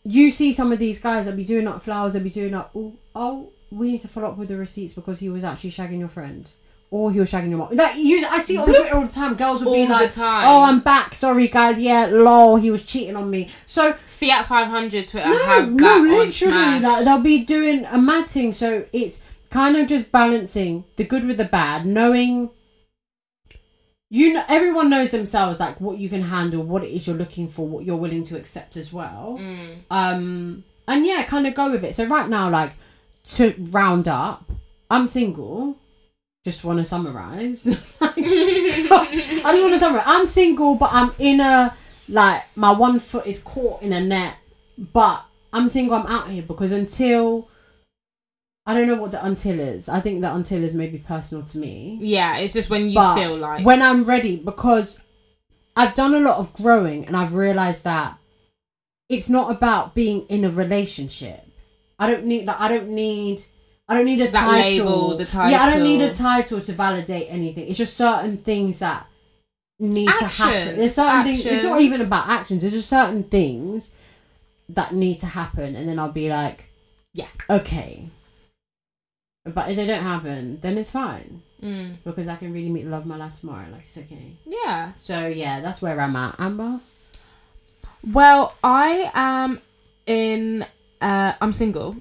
You see some of these guys that be doing up flowers, they'll be doing up. Oh, oh, we need to follow up with the receipts because he was actually shagging your friend. Or he was shagging your mom. Like you, I see it on Twitter all the time. Girls will be All the like, time. "Oh, I'm back. Sorry, guys. Yeah, lol. He was cheating on me." So fiat 500 twitter no, have no, that literally, like they'll be doing a mad thing. So it's kind of just balancing the good with the bad, knowing. You know, everyone knows themselves like what you can handle, what it is you're looking for, what you're willing to accept as well. Mm. Um, and yeah, kind of go with it. So right now, like to round up, I'm single. Just want to summarize. Like, 'cause I just want to summarize. I'm single, but I'm in a like my one foot is caught in a net. But I'm single. I'm out here because until I don't know what the until is. I think the until is maybe personal to me. yeah it's just when you But feel like when I'm ready, because I've done a lot of growing and I've realized that it's not about being in a relationship. I don't need that. I don't need. I don't need a That title. label, the Yeah, I don't need a title. title to validate anything. It's just certain things that need to happen. There's certain things. It's not even about actions. It's just certain things that need to happen, and then I'll be like, yeah okay. But if they don't happen, then it's fine mm. because I can really meet the love of my life tomorrow. Like it's okay. yeah So yeah, that's where I'm at. Amber. Well, I am in. Uh, I'm single,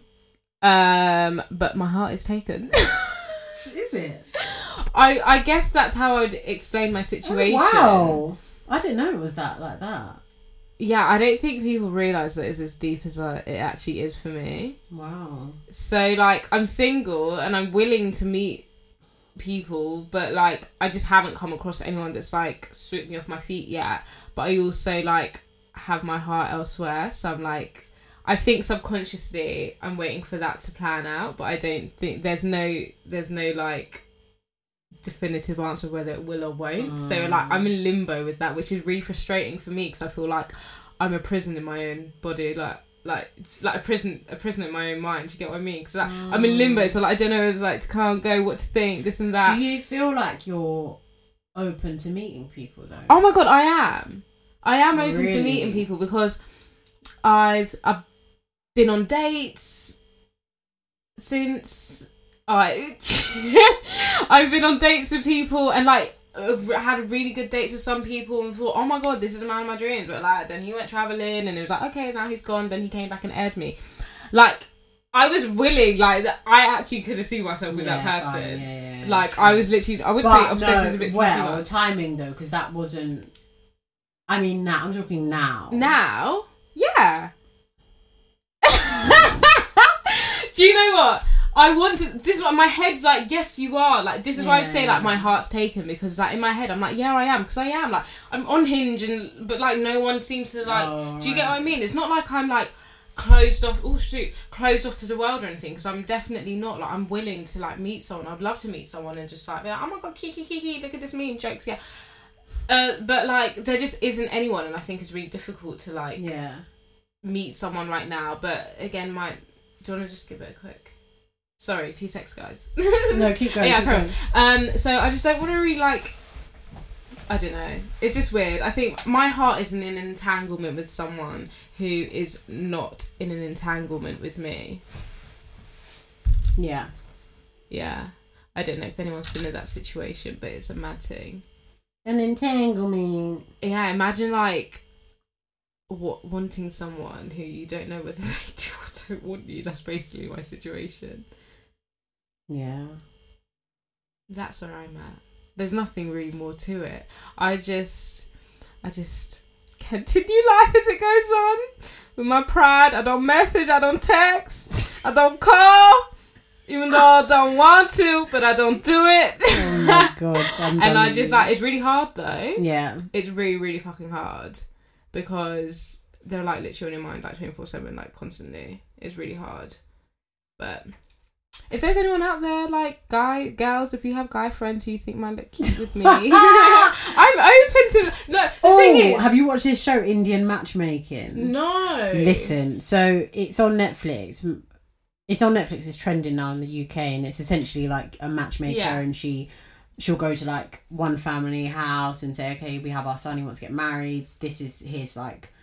um, but my heart is taken. Is it? I I guess that's how I'd explain my situation. Oh, wow. I didn't know it was that like that. Yeah, I don't think people realize that it's as deep as uh, it actually is for me. Wow. So like, I'm single and I'm willing to meet people, but like, I just haven't come across anyone that's like swept me off my feet yet. But I also like have my heart elsewhere, so I'm like. I think subconsciously I'm waiting for that to plan out, but I don't think there's no there's no like definitive answer whether it will or won't. So like I'm in limbo with that, which is really frustrating for me because I feel like I'm a prison in my own body, like like like a prison a prison in my own mind. Do you get what I mean? Because like, I'm in limbo, so like I don't know like to can't go, what to think, this and that. Do you feel like you're open to meeting people though? Oh my god, I am. I am open to meeting people because I've I've been on dates since I I've been on dates with people and like had really good dates with some people and thought, oh my god, this is the man of my dreams. But like then he went traveling and it was like, okay, now he's gone. Then he came back and aired me. Like I was willing, like that. I actually could have seen myself with that person. fine, yeah, yeah, like true. I was literally, I wouldn't say obsessed no, is a bit too well, timing though, because that wasn't. I mean, now I'm talking now. Now, yeah. Do you know what? I want to. This is what my head's like. Yes, you are. Like this is why I say like my heart's taken because like in my head I'm like yeah I am because I am like I'm on Hinge and but like no one seems to like. Oh, do you get what I mean? It's not like I'm like closed off. Oh shoot, closed off to the world or anything. Because I'm definitely not. Like I'm willing to like meet someone. I'd love to meet someone and just like like oh my god, kiki kiki, look at this meme jokes. Yeah. Uh, but like there just isn't anyone, and I think it's really difficult to like Yeah. meet someone right now. But again, my do you want to just give it a quick? Sorry, two sex guys. No, keep going. yeah, keep going. Um, so I just don't want to really like. I don't know. It's just weird. I think my heart is in an entanglement with someone who is not in an entanglement with me. Yeah. Yeah. I don't know if anyone's been in that situation, but it's a mad thing. An entanglement. Yeah, imagine like what wanting someone who you don't know whether they do or don't want you. That's basically my situation. Yeah. That's where I'm at. There's nothing really more to it. I just, I just continue life as it goes on with my pride. I don't message, I don't text, I don't call, even though I don't want to, but I don't do it. Oh my god. I'm and I just like it's really hard though. Yeah. It's really, really fucking hard because they're like literally on your mind like twenty four seven, like constantly. It's really hard, but. If there's anyone out there, like guy, girls, if you have guy friends who you think might look cute with me, I'm open to. No, the Oh, thing is, have you watched this show, Indian Matchmaking? No. Listen, so it's on Netflix. It's on Netflix. It's trending now in the UK, and it's essentially like a matchmaker, Yeah. and she she'll go to like one family house and say, "Okay, we have our son. He wants to get married. This is his like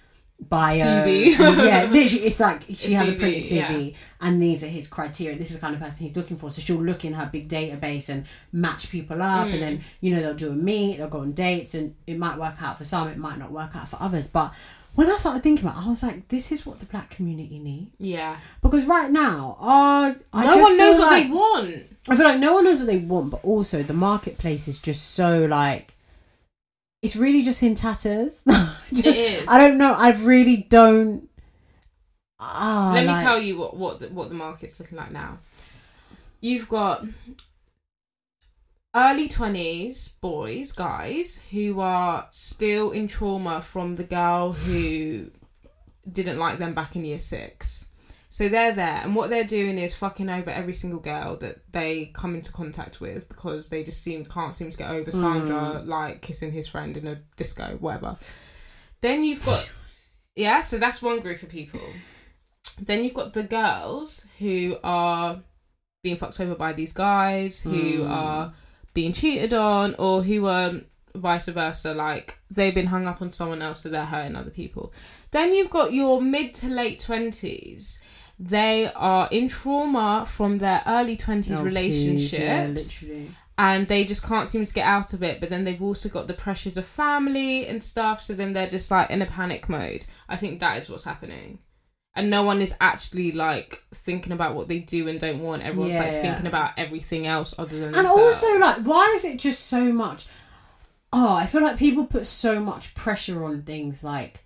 bio. CV. yeah, literally, it's like she has a printed CV, and these are his criteria. This is the kind of person he's looking for. So she'll look in her big database and match people up, and Hmm. then you know they'll do a meet, they'll go on dates, and it might work out for some, it might not work out for others, but. When I started thinking about it, I was like, this is what the black community needs. Yeah. Because right now, uh, I no just one knows what they want. I feel like no one knows what they want, but also the marketplace is just so like, it's really just in tatters. It is. I don't know. I really don't. Ah, Let me like- tell you what what the, what the market's looking like now. You've got early twenties boys, guys who are still in trauma from the girl who didn't like them back in year six. So they're there, and what they're doing is fucking over every single girl that they come into contact with because they just seem can't seem to get over Sandra like kissing his friend in a disco, whatever. Then you've got yeah, so that's one group of people. Then you've got the girls who are being fucked over by these guys who Mm. are being cheated on or who are vice versa like they've been hung up on someone else so they're hurting other people then you've got your mid to late 20s they are in trauma from their early 20s Oh, relationships geez, yeah, literally. and they just can't seem to get out of it but then they've also got the pressures of family and stuff so then they're just like in a panic mode i think that is what's happening and no one is actually like thinking about what they do and don't want everyone's like Yeah. thinking about everything else other than that. And themselves. also, like, why is it just so much? Oh, I feel like people put so much pressure on things. Like,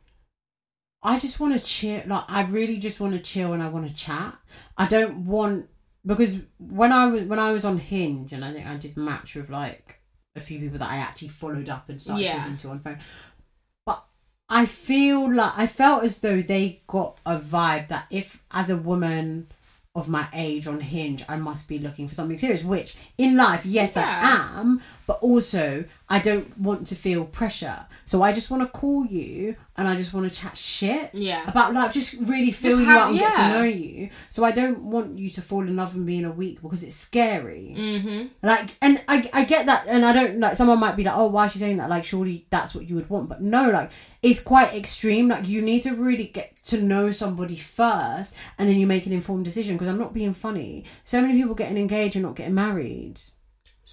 I just want to chill. Like, I really just want to chill and I want to chat. I don't want because when I was when I was on Hinge and I think I did match with like a few people that I actually followed up and started Yeah. talking to on phone. But I feel like I felt as though they got a vibe that if as a woman of my age on Hinge, I must be looking for something serious. Which in life, yes, Yeah. I am, but also I don't want to feel pressure. So I just want to call you and I just want to chat shit Yeah. about life, just really feel you have- out and get to know you. So I don't want you to fall in love with me in a week because it's scary. mm-hmm Like, and I, I get that, and I don't like. Someone might be like, "Oh, why is she saying that?" Like, surely that's what you would want, but no, like, it's quite extreme. Like, you need to really get to know somebody first, and then you make an informed decision. Because I'm not being funny. So many people getting engaged and not getting married.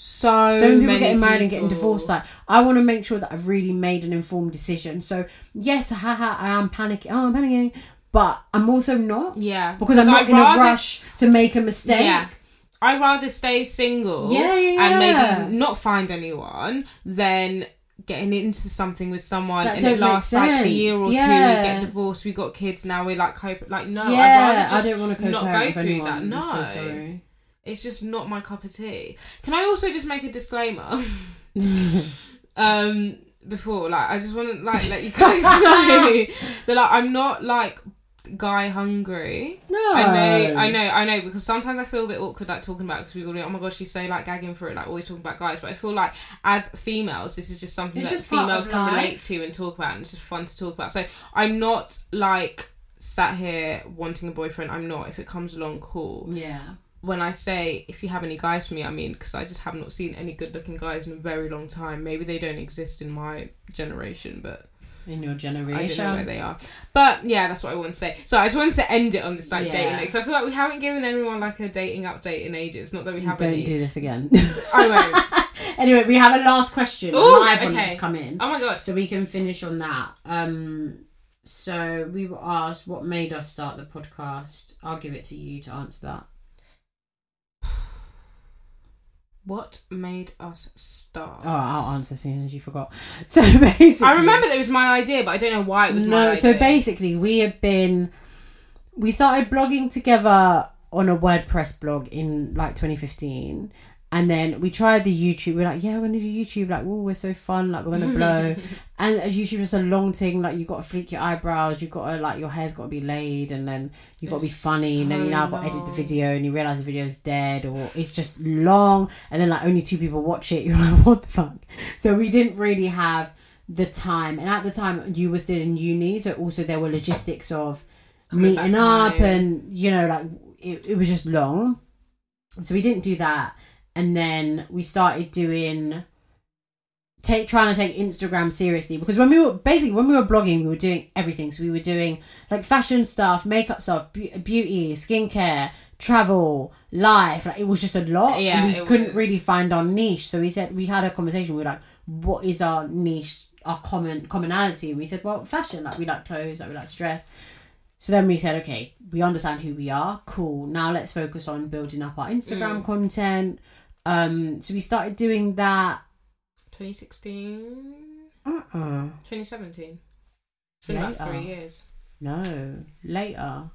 So, So many people many getting married and getting divorced. Like, I want to make sure that I've really made an informed decision. So yes, haha, I am panicking. Oh, I'm panicking. but I'm also not Yeah, because I'm not I'd in a rush to make a mistake. Yeah. I'd rather stay single Yeah, yeah, and maybe not find anyone than getting into something with someone That and it lasts like a year or two, we Yeah. get divorced, we got kids, now we're like cope like no, I'd Yeah, rather I don't want to not go through anyone. that. No. It's just not my cup of tea. Can I also just make a disclaimer? um before like I just want to like let you guys know that like I'm not like guy hungry. No, I know, I know, I know. Because sometimes I feel a bit awkward, like talking about because people go, "Oh my gosh, she's so like gagging for it, like always talking about guys." But I feel like as females, this is just something It's that just females can life. relate to and talk about, and it's just fun to talk about. So I'm not like sat here wanting a boyfriend. I'm not. If it comes along, cool. Yeah. When I say if you have any guys for me, I mean because I just have not seen any good-looking guys in a very long time. Maybe they don't exist in my generation, but In your I don't know where generation. they are. But yeah, that's what I want to say. So I just wanted to end it on this like Yeah. dating because I feel like we haven't given anyone like a dating update in ages. Not that we haven't. Don't any. do this again. I won't. anyway, we have a last question. Ooh, Live one okay. just come in. Oh my god. So we can finish on that. Um so we were asked what made us start the podcast. I'll give it to you to answer that. What made us start? Oh, I'll answer as soon as you forgot. So basically I remember that it was my idea, but I don't know why it was my No, idea. so basically we have been we started blogging together on a WordPress blog in like 2015 and then we tried the YouTube. We're like, yeah, we're gonna do YouTube. Like, oh, we're so fun. Like, we're gonna blow. and YouTube is a long thing. Like, you got to fleek your eyebrows. You got to like your hair's got to be laid, and then you got to be funny. and then you now got to edit the video, and you realize the video's dead, or it's just long. And then like only two people watch it. You're like, what the fuck? So we didn't really have the time. And at the time, you were still in uni, so also there were logistics of Coming meeting up and you know like it, it was just long so we didn't do that and then we started doing take trying to take instagram seriously because when we were basically when we were blogging we were doing everything so we were doing like fashion stuff makeup stuff be- beauty skincare travel life like it was just a lot Yeah, and we couldn't was. really find our niche so we said we had a conversation we were like what is our niche our common commonality and we said well fashion like we like clothes like we like to dress so then we said, okay, we understand who we are. Cool. Now let's focus on building up our Instagram Mm. content. Um, so we started doing that. 2016, Uh-uh. 2017. It's been about Later. three years. No, later.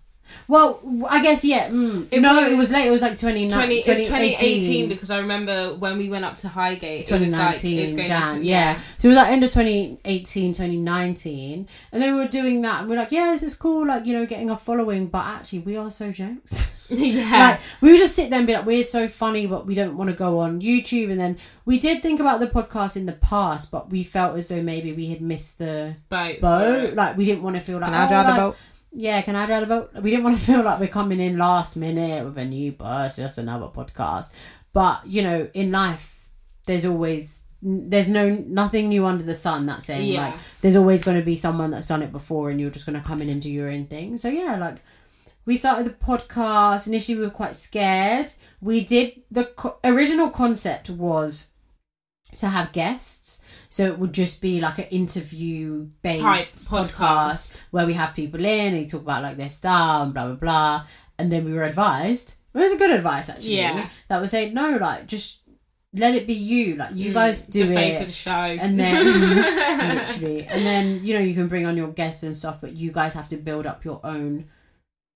Well, I guess yeah. Mm. It no, was it was late. It was like 20, 20, it was 2018 2018 because I remember when we went up to Highgate. It was like, it was 2019 Jan, into- yeah. So it was like end of 2018, 2019. And then we were doing that and we're like, yeah, this is cool, like, you know, getting a following, but actually we are so jokes. yeah. like we would just sit there and be like, we're so funny, but we don't want to go on YouTube. And then we did think about the podcast in the past, but we felt as though maybe we had missed the boat. boat. Like we didn't want to feel like, Can I oh, drive the boat? Yeah, can I drive the boat? We didn't want to feel like we're coming in last minute with a new bus, just another podcast. But you know, in life, there's always there's no nothing new under the sun. That's saying Yeah. like there's always going to be someone that's done it before, and you're just going to come in and do your own thing. So yeah, like we started the podcast. Initially, we were quite scared. We did the co- original concept was to have guests. So it would just be like an interview based podcast podcast. where we have people in and they talk about like their style and blah blah blah. And then we were advised. It was a good advice actually. Yeah. That was saying no, like just let it be you. Like you Mm, guys do the it face of the show. and then literally and then you know you can bring on your guests and stuff but you guys have to build up your own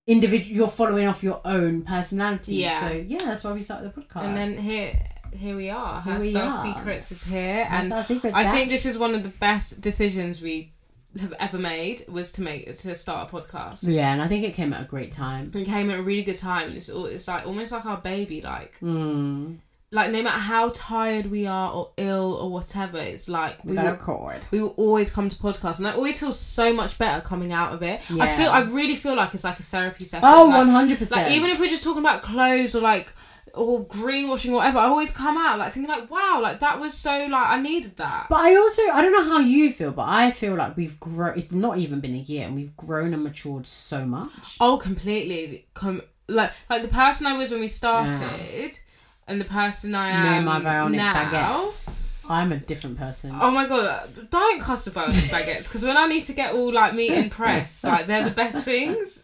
individual you're following off your own personality Yeah. so yeah that's why we started the podcast and then here, here we are. Here Her we Style are. Secrets is here, That's and I think this is one of the best decisions we have ever made was to make to start a podcast. yeah and i think it came at a great time It came at a really good time. It's all, it's like almost like our baby. Like mm. like no matter how tired we are or ill or whatever, it's like we we will, record we will always come to podcasts, and I always feel so much better coming out of it. I feel I really feel like it's like a therapy session. oh 100% even if we're just talking about clothes or like or greenwashing or whatever, I always come out like thinking like wow, like that was so like I needed that. but I also I don't know how you feel, but I feel like we've grown. It's not even been a year, and we've grown and matured so much. Oh, completely. Com- like like the person I was when we started, and the person I Me am and my now. baguettes. I'm a different person. Oh my god! Don't cuss about baguettes because when I need to get all like meat and press, like they're the best things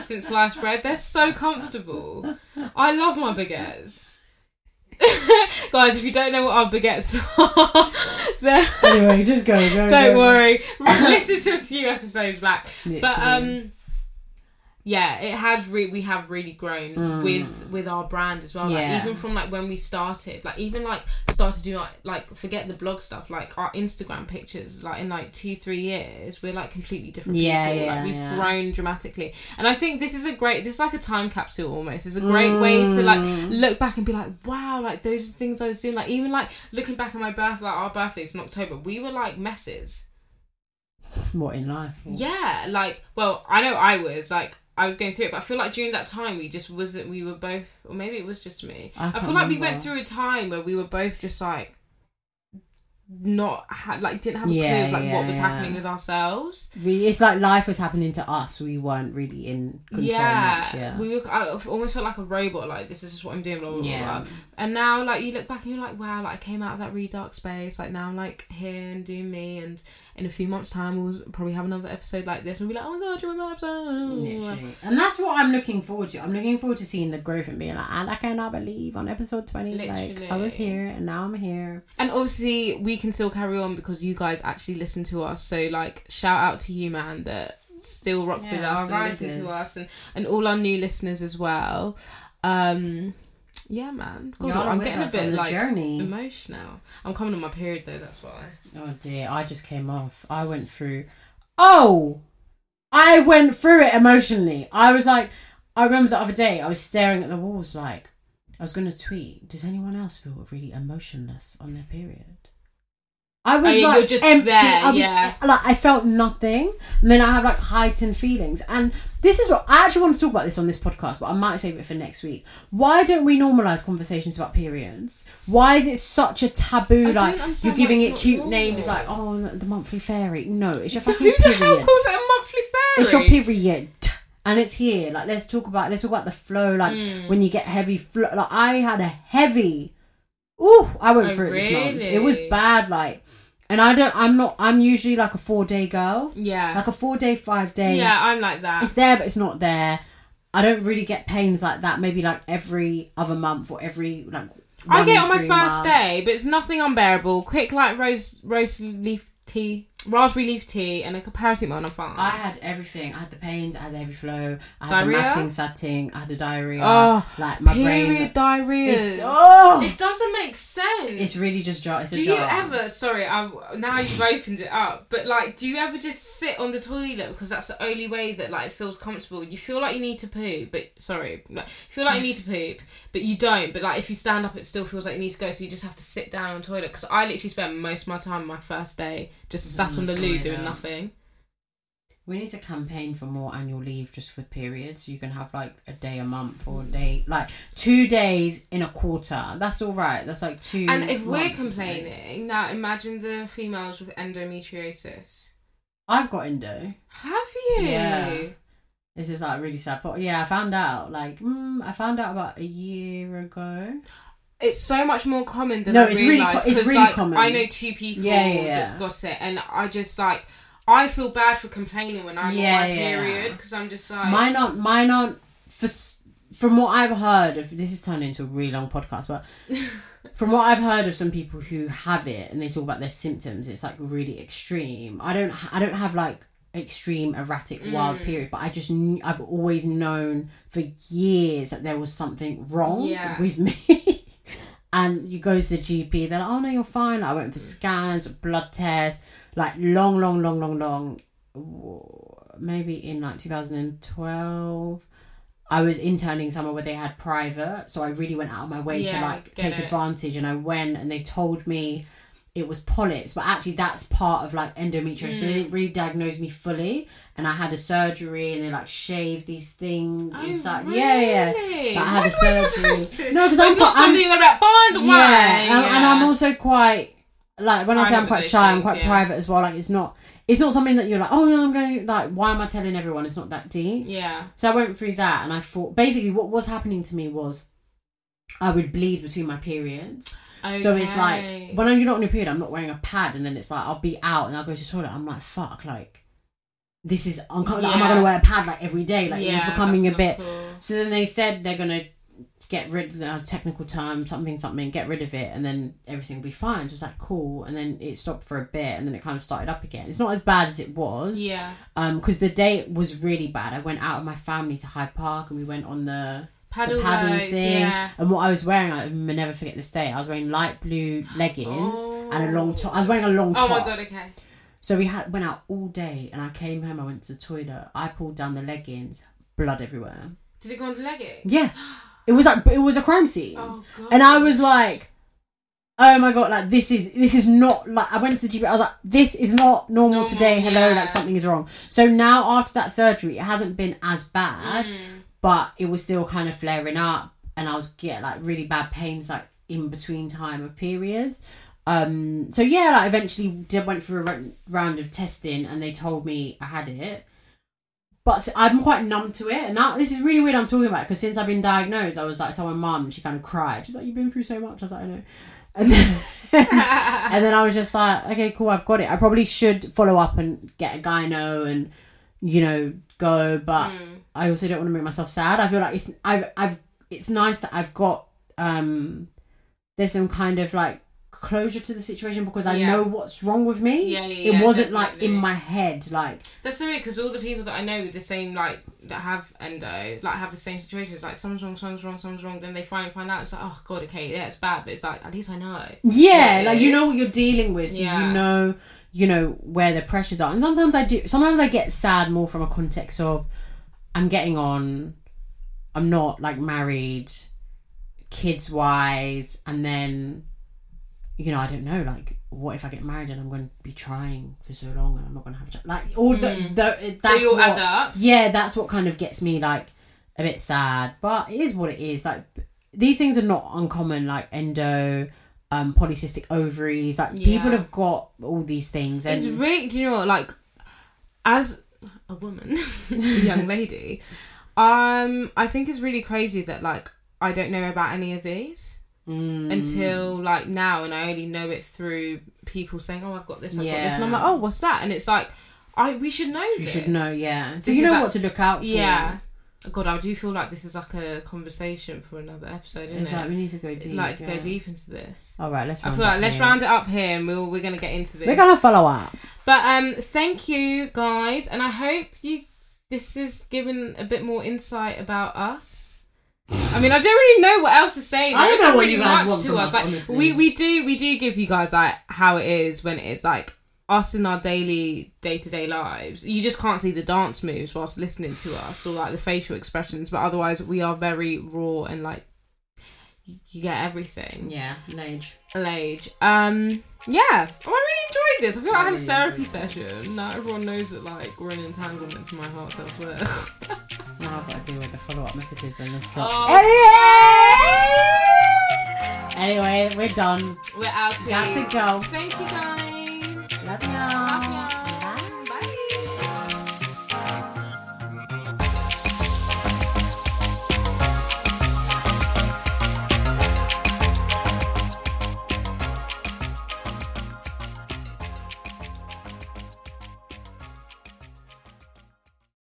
since sliced bread. They're so comfortable. I love my baguettes. Guys, if you don't know what our baguettes are, then anyway, just go. go don't go. worry. Listen to a few episodes back. But um, yeah, it has. Re- we have really grown with with our brand as well. Like, Mm. Yeah. even from like when we started, like even like started doing like, like forget the blog stuff, like our Instagram pictures, like in like two three years, we're like completely different Yeah, people. yeah, like we've yeah. grown dramatically, and I think this is a great. This is like a time capsule almost. It's a great way to like Mm. look back and be like, wow, like those are things I was doing. Like even like looking back at my birth, like our birthdays in October, we were like messes. what in life? Yeah, like, well, I know I was like, I was going through it, but I feel like during that time we just wasn't. We were both, or maybe it was just me. I I, feel like we went through a time where we were both just like, not ha- like didn't have a Yeah, clue of like yeah, what was yeah. happening with ourselves. We, it's like life was happening to us. We weren't really in control yeah, much. Yeah. we were. I almost felt like a robot. Like this is just what I'm doing. Blah blah blah. Yeah. blah. And now, like you look back and you're like, wow, like I came out of that really dark space. Like now I'm like here and doing me. And in a few months' time, we'll probably have another episode like this and we'll be like, oh my god, do you're my episode. Literally. And that's what I'm looking forward to. I'm looking forward to seeing the growth and being like, and I cannot believe on episode 20, like, I was here and now I'm here. And obviously, we can still carry on because you guys actually listen to us. So, like, shout out to you, man, that still rock with us and listen to us, and, and all our new listeners as well. Um, yeah, man. God, Y'all I'm getting a bit like journey. emotional. I'm coming on my period though. That's why. Oh dear, I just came off. I went through. Oh! I went through it emotionally. I was like, I remember the other day, I was staring at the walls like, I was going to tweet, does anyone else feel really emotionless on their period? I was Oh, like just empty. there, I was, yeah. Like I felt nothing, and then I have like heightened feelings. And this is what I actually want to talk about this on this podcast, but I might save it for next week. Why don't we normalize conversations about periods? Why is it such a taboo? like you're giving it cute names, like oh the monthly fairy. No, it's your fucking Who the hell period. calls it a monthly fairy? It's your period. And it's here. Like let's talk about let's talk about the flow. Like Hmm. when you get heavy flow. Like I had a heavy. Ooh, I went Oh, through it this month. It was bad. Like, and I don't. I'm not. I'm usually like a four day girl. Yeah. Like a four day, five day. yeah, I'm like that. It's there, but it's not there. I don't really get pains like that. Maybe like every other month or every like. I get it on my first months. day, but it's nothing unbearable. Quick, like rose, rose leaf tea, raspberry leaf tea, and a paracetamol, and I'm fine. I had everything. I had the pains. I had the heavy flow. I had Diarrhea? the matting, satting. I had the diarrhea. Oh, like my Period brain. diarrhea. It's, oh! oh, It doesn't make sense. it's really just jar. It's a Do jar. you ever? Sorry, I now you've opened it up. But like, do you ever just sit on the toilet because that's the only way that like it feels comfortable? You feel like you need to poo, but sorry, like, you feel like you need to poop, but you don't. But like, if you stand up, it still feels like you need to go. So you just have to sit down on the toilet. Because I literally spent most of my time my first day just mm-hmm. Sat on the loo toilet. doing nothing. We need to campaign for more annual leave just for periods. You can have like a day a month or a day, like two days in a quarter. That's all right. That's like two. And if we're months or something. complaining, now imagine the females with endometriosis. I've got endo. Have you? Yeah. This is like really sad. But yeah, I found out like mm, I found out about a year ago. It's so much more common than No, I it's really realised. co- it's really like, common. I know two people Yeah, yeah, yeah. that's got it, and I just like I feel bad for complaining when I'm Yeah, on my period because I'm just like Mine aren't. Mine aren't. For from what I've heard of, this is turning into a really long podcast, but from what I've heard of some people who have it and they talk about their symptoms, it's like really extreme. I don't. I don't have like extreme erratic wild Mm. period, but I just knew, I've always known for years that there was something wrong with me. And you go to the GP, they're like, "Oh no, you're fine." I went for mm. scans, blood tests, like long, long, long, long, long maybe in like 2012 i was interning somewhere where they had private so i really went out of my way to like take it. advantage and i went and they told me it was polyps but actually that's part of like endometriosis so they Mm. didn't really diagnose me fully and i had a surgery and they like shaved these things Oh, inside yeah yeah really? But I had Why a do I know surgery. No, 'cause But I'm not quite- I'm- something you're gonna be like, by the way. yeah, and, and I'm also quite like when I say I'm quite shy, I'm quite yeah. private as well. Like it's not, it's not something that you're like, oh no, I'm going like, why am I telling everyone? It's not that deep. yeah. So I went through that, and I thought basically what was happening to me was, I would bleed between my periods. So it's like Okay. when you're not on your period, I'm not wearing a pad, and then it's like I'll be out and I'll go to the toilet. I'm like, fuck, like this is uncomfortable. Like, am I gonna wear a pad like every day? Like it was becoming a bit. cool. So then they said they're gonna get rid of the technical term, something, something, get rid of it, and then everything will be fine. So it was like cool, and then it stopped for a bit, and then it kind of started up again. It's not as bad as it was, Yeah. um, because the day was really bad. I went out with my family to Hyde Park, and we went on the Paddle, paddle thing. Yeah. And what I was wearing, I will never forget this day. I was wearing light blue leggings and a long top. I was wearing a long top. Oh my god. Okay. So we had went out all day, and I came home. I went to the toilet. I pulled down the leggings, blood everywhere. Did it go on the legging? Yeah, it was like it was a crime scene, Oh god. and I was like. Oh my god! Like this is this is not like I went to the GP. I was like, this is not normal, Normal, today. Hello, yeah. like something is wrong. So now after that surgery, it hasn't been as bad, Mm. But it was still kind of flaring up, and I was getting like really bad pains like in between time of periods. Um, so yeah, like eventually did went through a round of testing, and they told me I had it. But I'm quite numb to it, and now this is really weird. I'm talking about because since I've been diagnosed, I was like, telling my mum, she kind of cried. She's like, "You've been through so much." I was like, "I know," and then, and then I was just like, "Okay, cool, I've got it. I probably should follow up and get a gyno and you know go, but Mm. I also don't want to make myself sad. I feel like it's I've I've it's nice that I've got um there's some kind of like closure to the situation because I Yeah. know what's wrong with me. Yeah, yeah, yeah it wasn't like in my head like That's so weird because all the people that I know with the same like that have endo like have the same situation. It's like something's wrong, something's wrong, something's wrong. Then they finally find out. It's like oh god, okay, yeah, it's bad, but it's like at least I know. yeah, like you know what you're dealing with so Yeah. you know you know where the pressures are and sometimes i do sometimes i get sad more from a context of i'm getting on i'm not like married kids wise and then you know i don't know like what if i get married and i'm going to be trying for so long and i'm not going to have a child like all the, the So that's what, add up. yeah that's what kind of gets me like a bit sad but it is what it is like these things are not uncommon like endo um polycystic ovaries like people have got all these things and It's really, do you know? Like, as a woman, a young lady, um, I think it's really crazy that like I don't know about any of these Mm, until like now, and I only know it through people saying, "Oh, I've got this, I've got this," and I'm like, "Oh, what's that?" And it's like, I we should know. you this. should know yeah so This you know like- what to look out for Yeah. God, I do feel like this is like a conversation for another episode, isn't it's it? like we need to go deep like to yeah. go deep into this. all right let's I round feel like let's here. round it up here, and we'll, we're gonna get into this. we're gonna follow up But um, thank you guys, and I hope you this is given a bit more insight about us. I mean, I don't really know what else to say. I don't know what really you guys much want to us. us, Like honestly. we we do we do give you guys like how it is when it's like us in our daily day to day lives. You just can't see the dance moves whilst listening to us or like the facial expressions, but otherwise we are very raw and like you, get everything. yeah Lage. Lage. Um, yeah. Oh, I really enjoyed this. I feel like I, had a therapy session. Now everyone knows that like we're in entanglements. My heart's elsewhere. now I've got to deal with the follow up messages when this drops Oh. anyway we're done we're out here. got to go Thank you guys. Y'all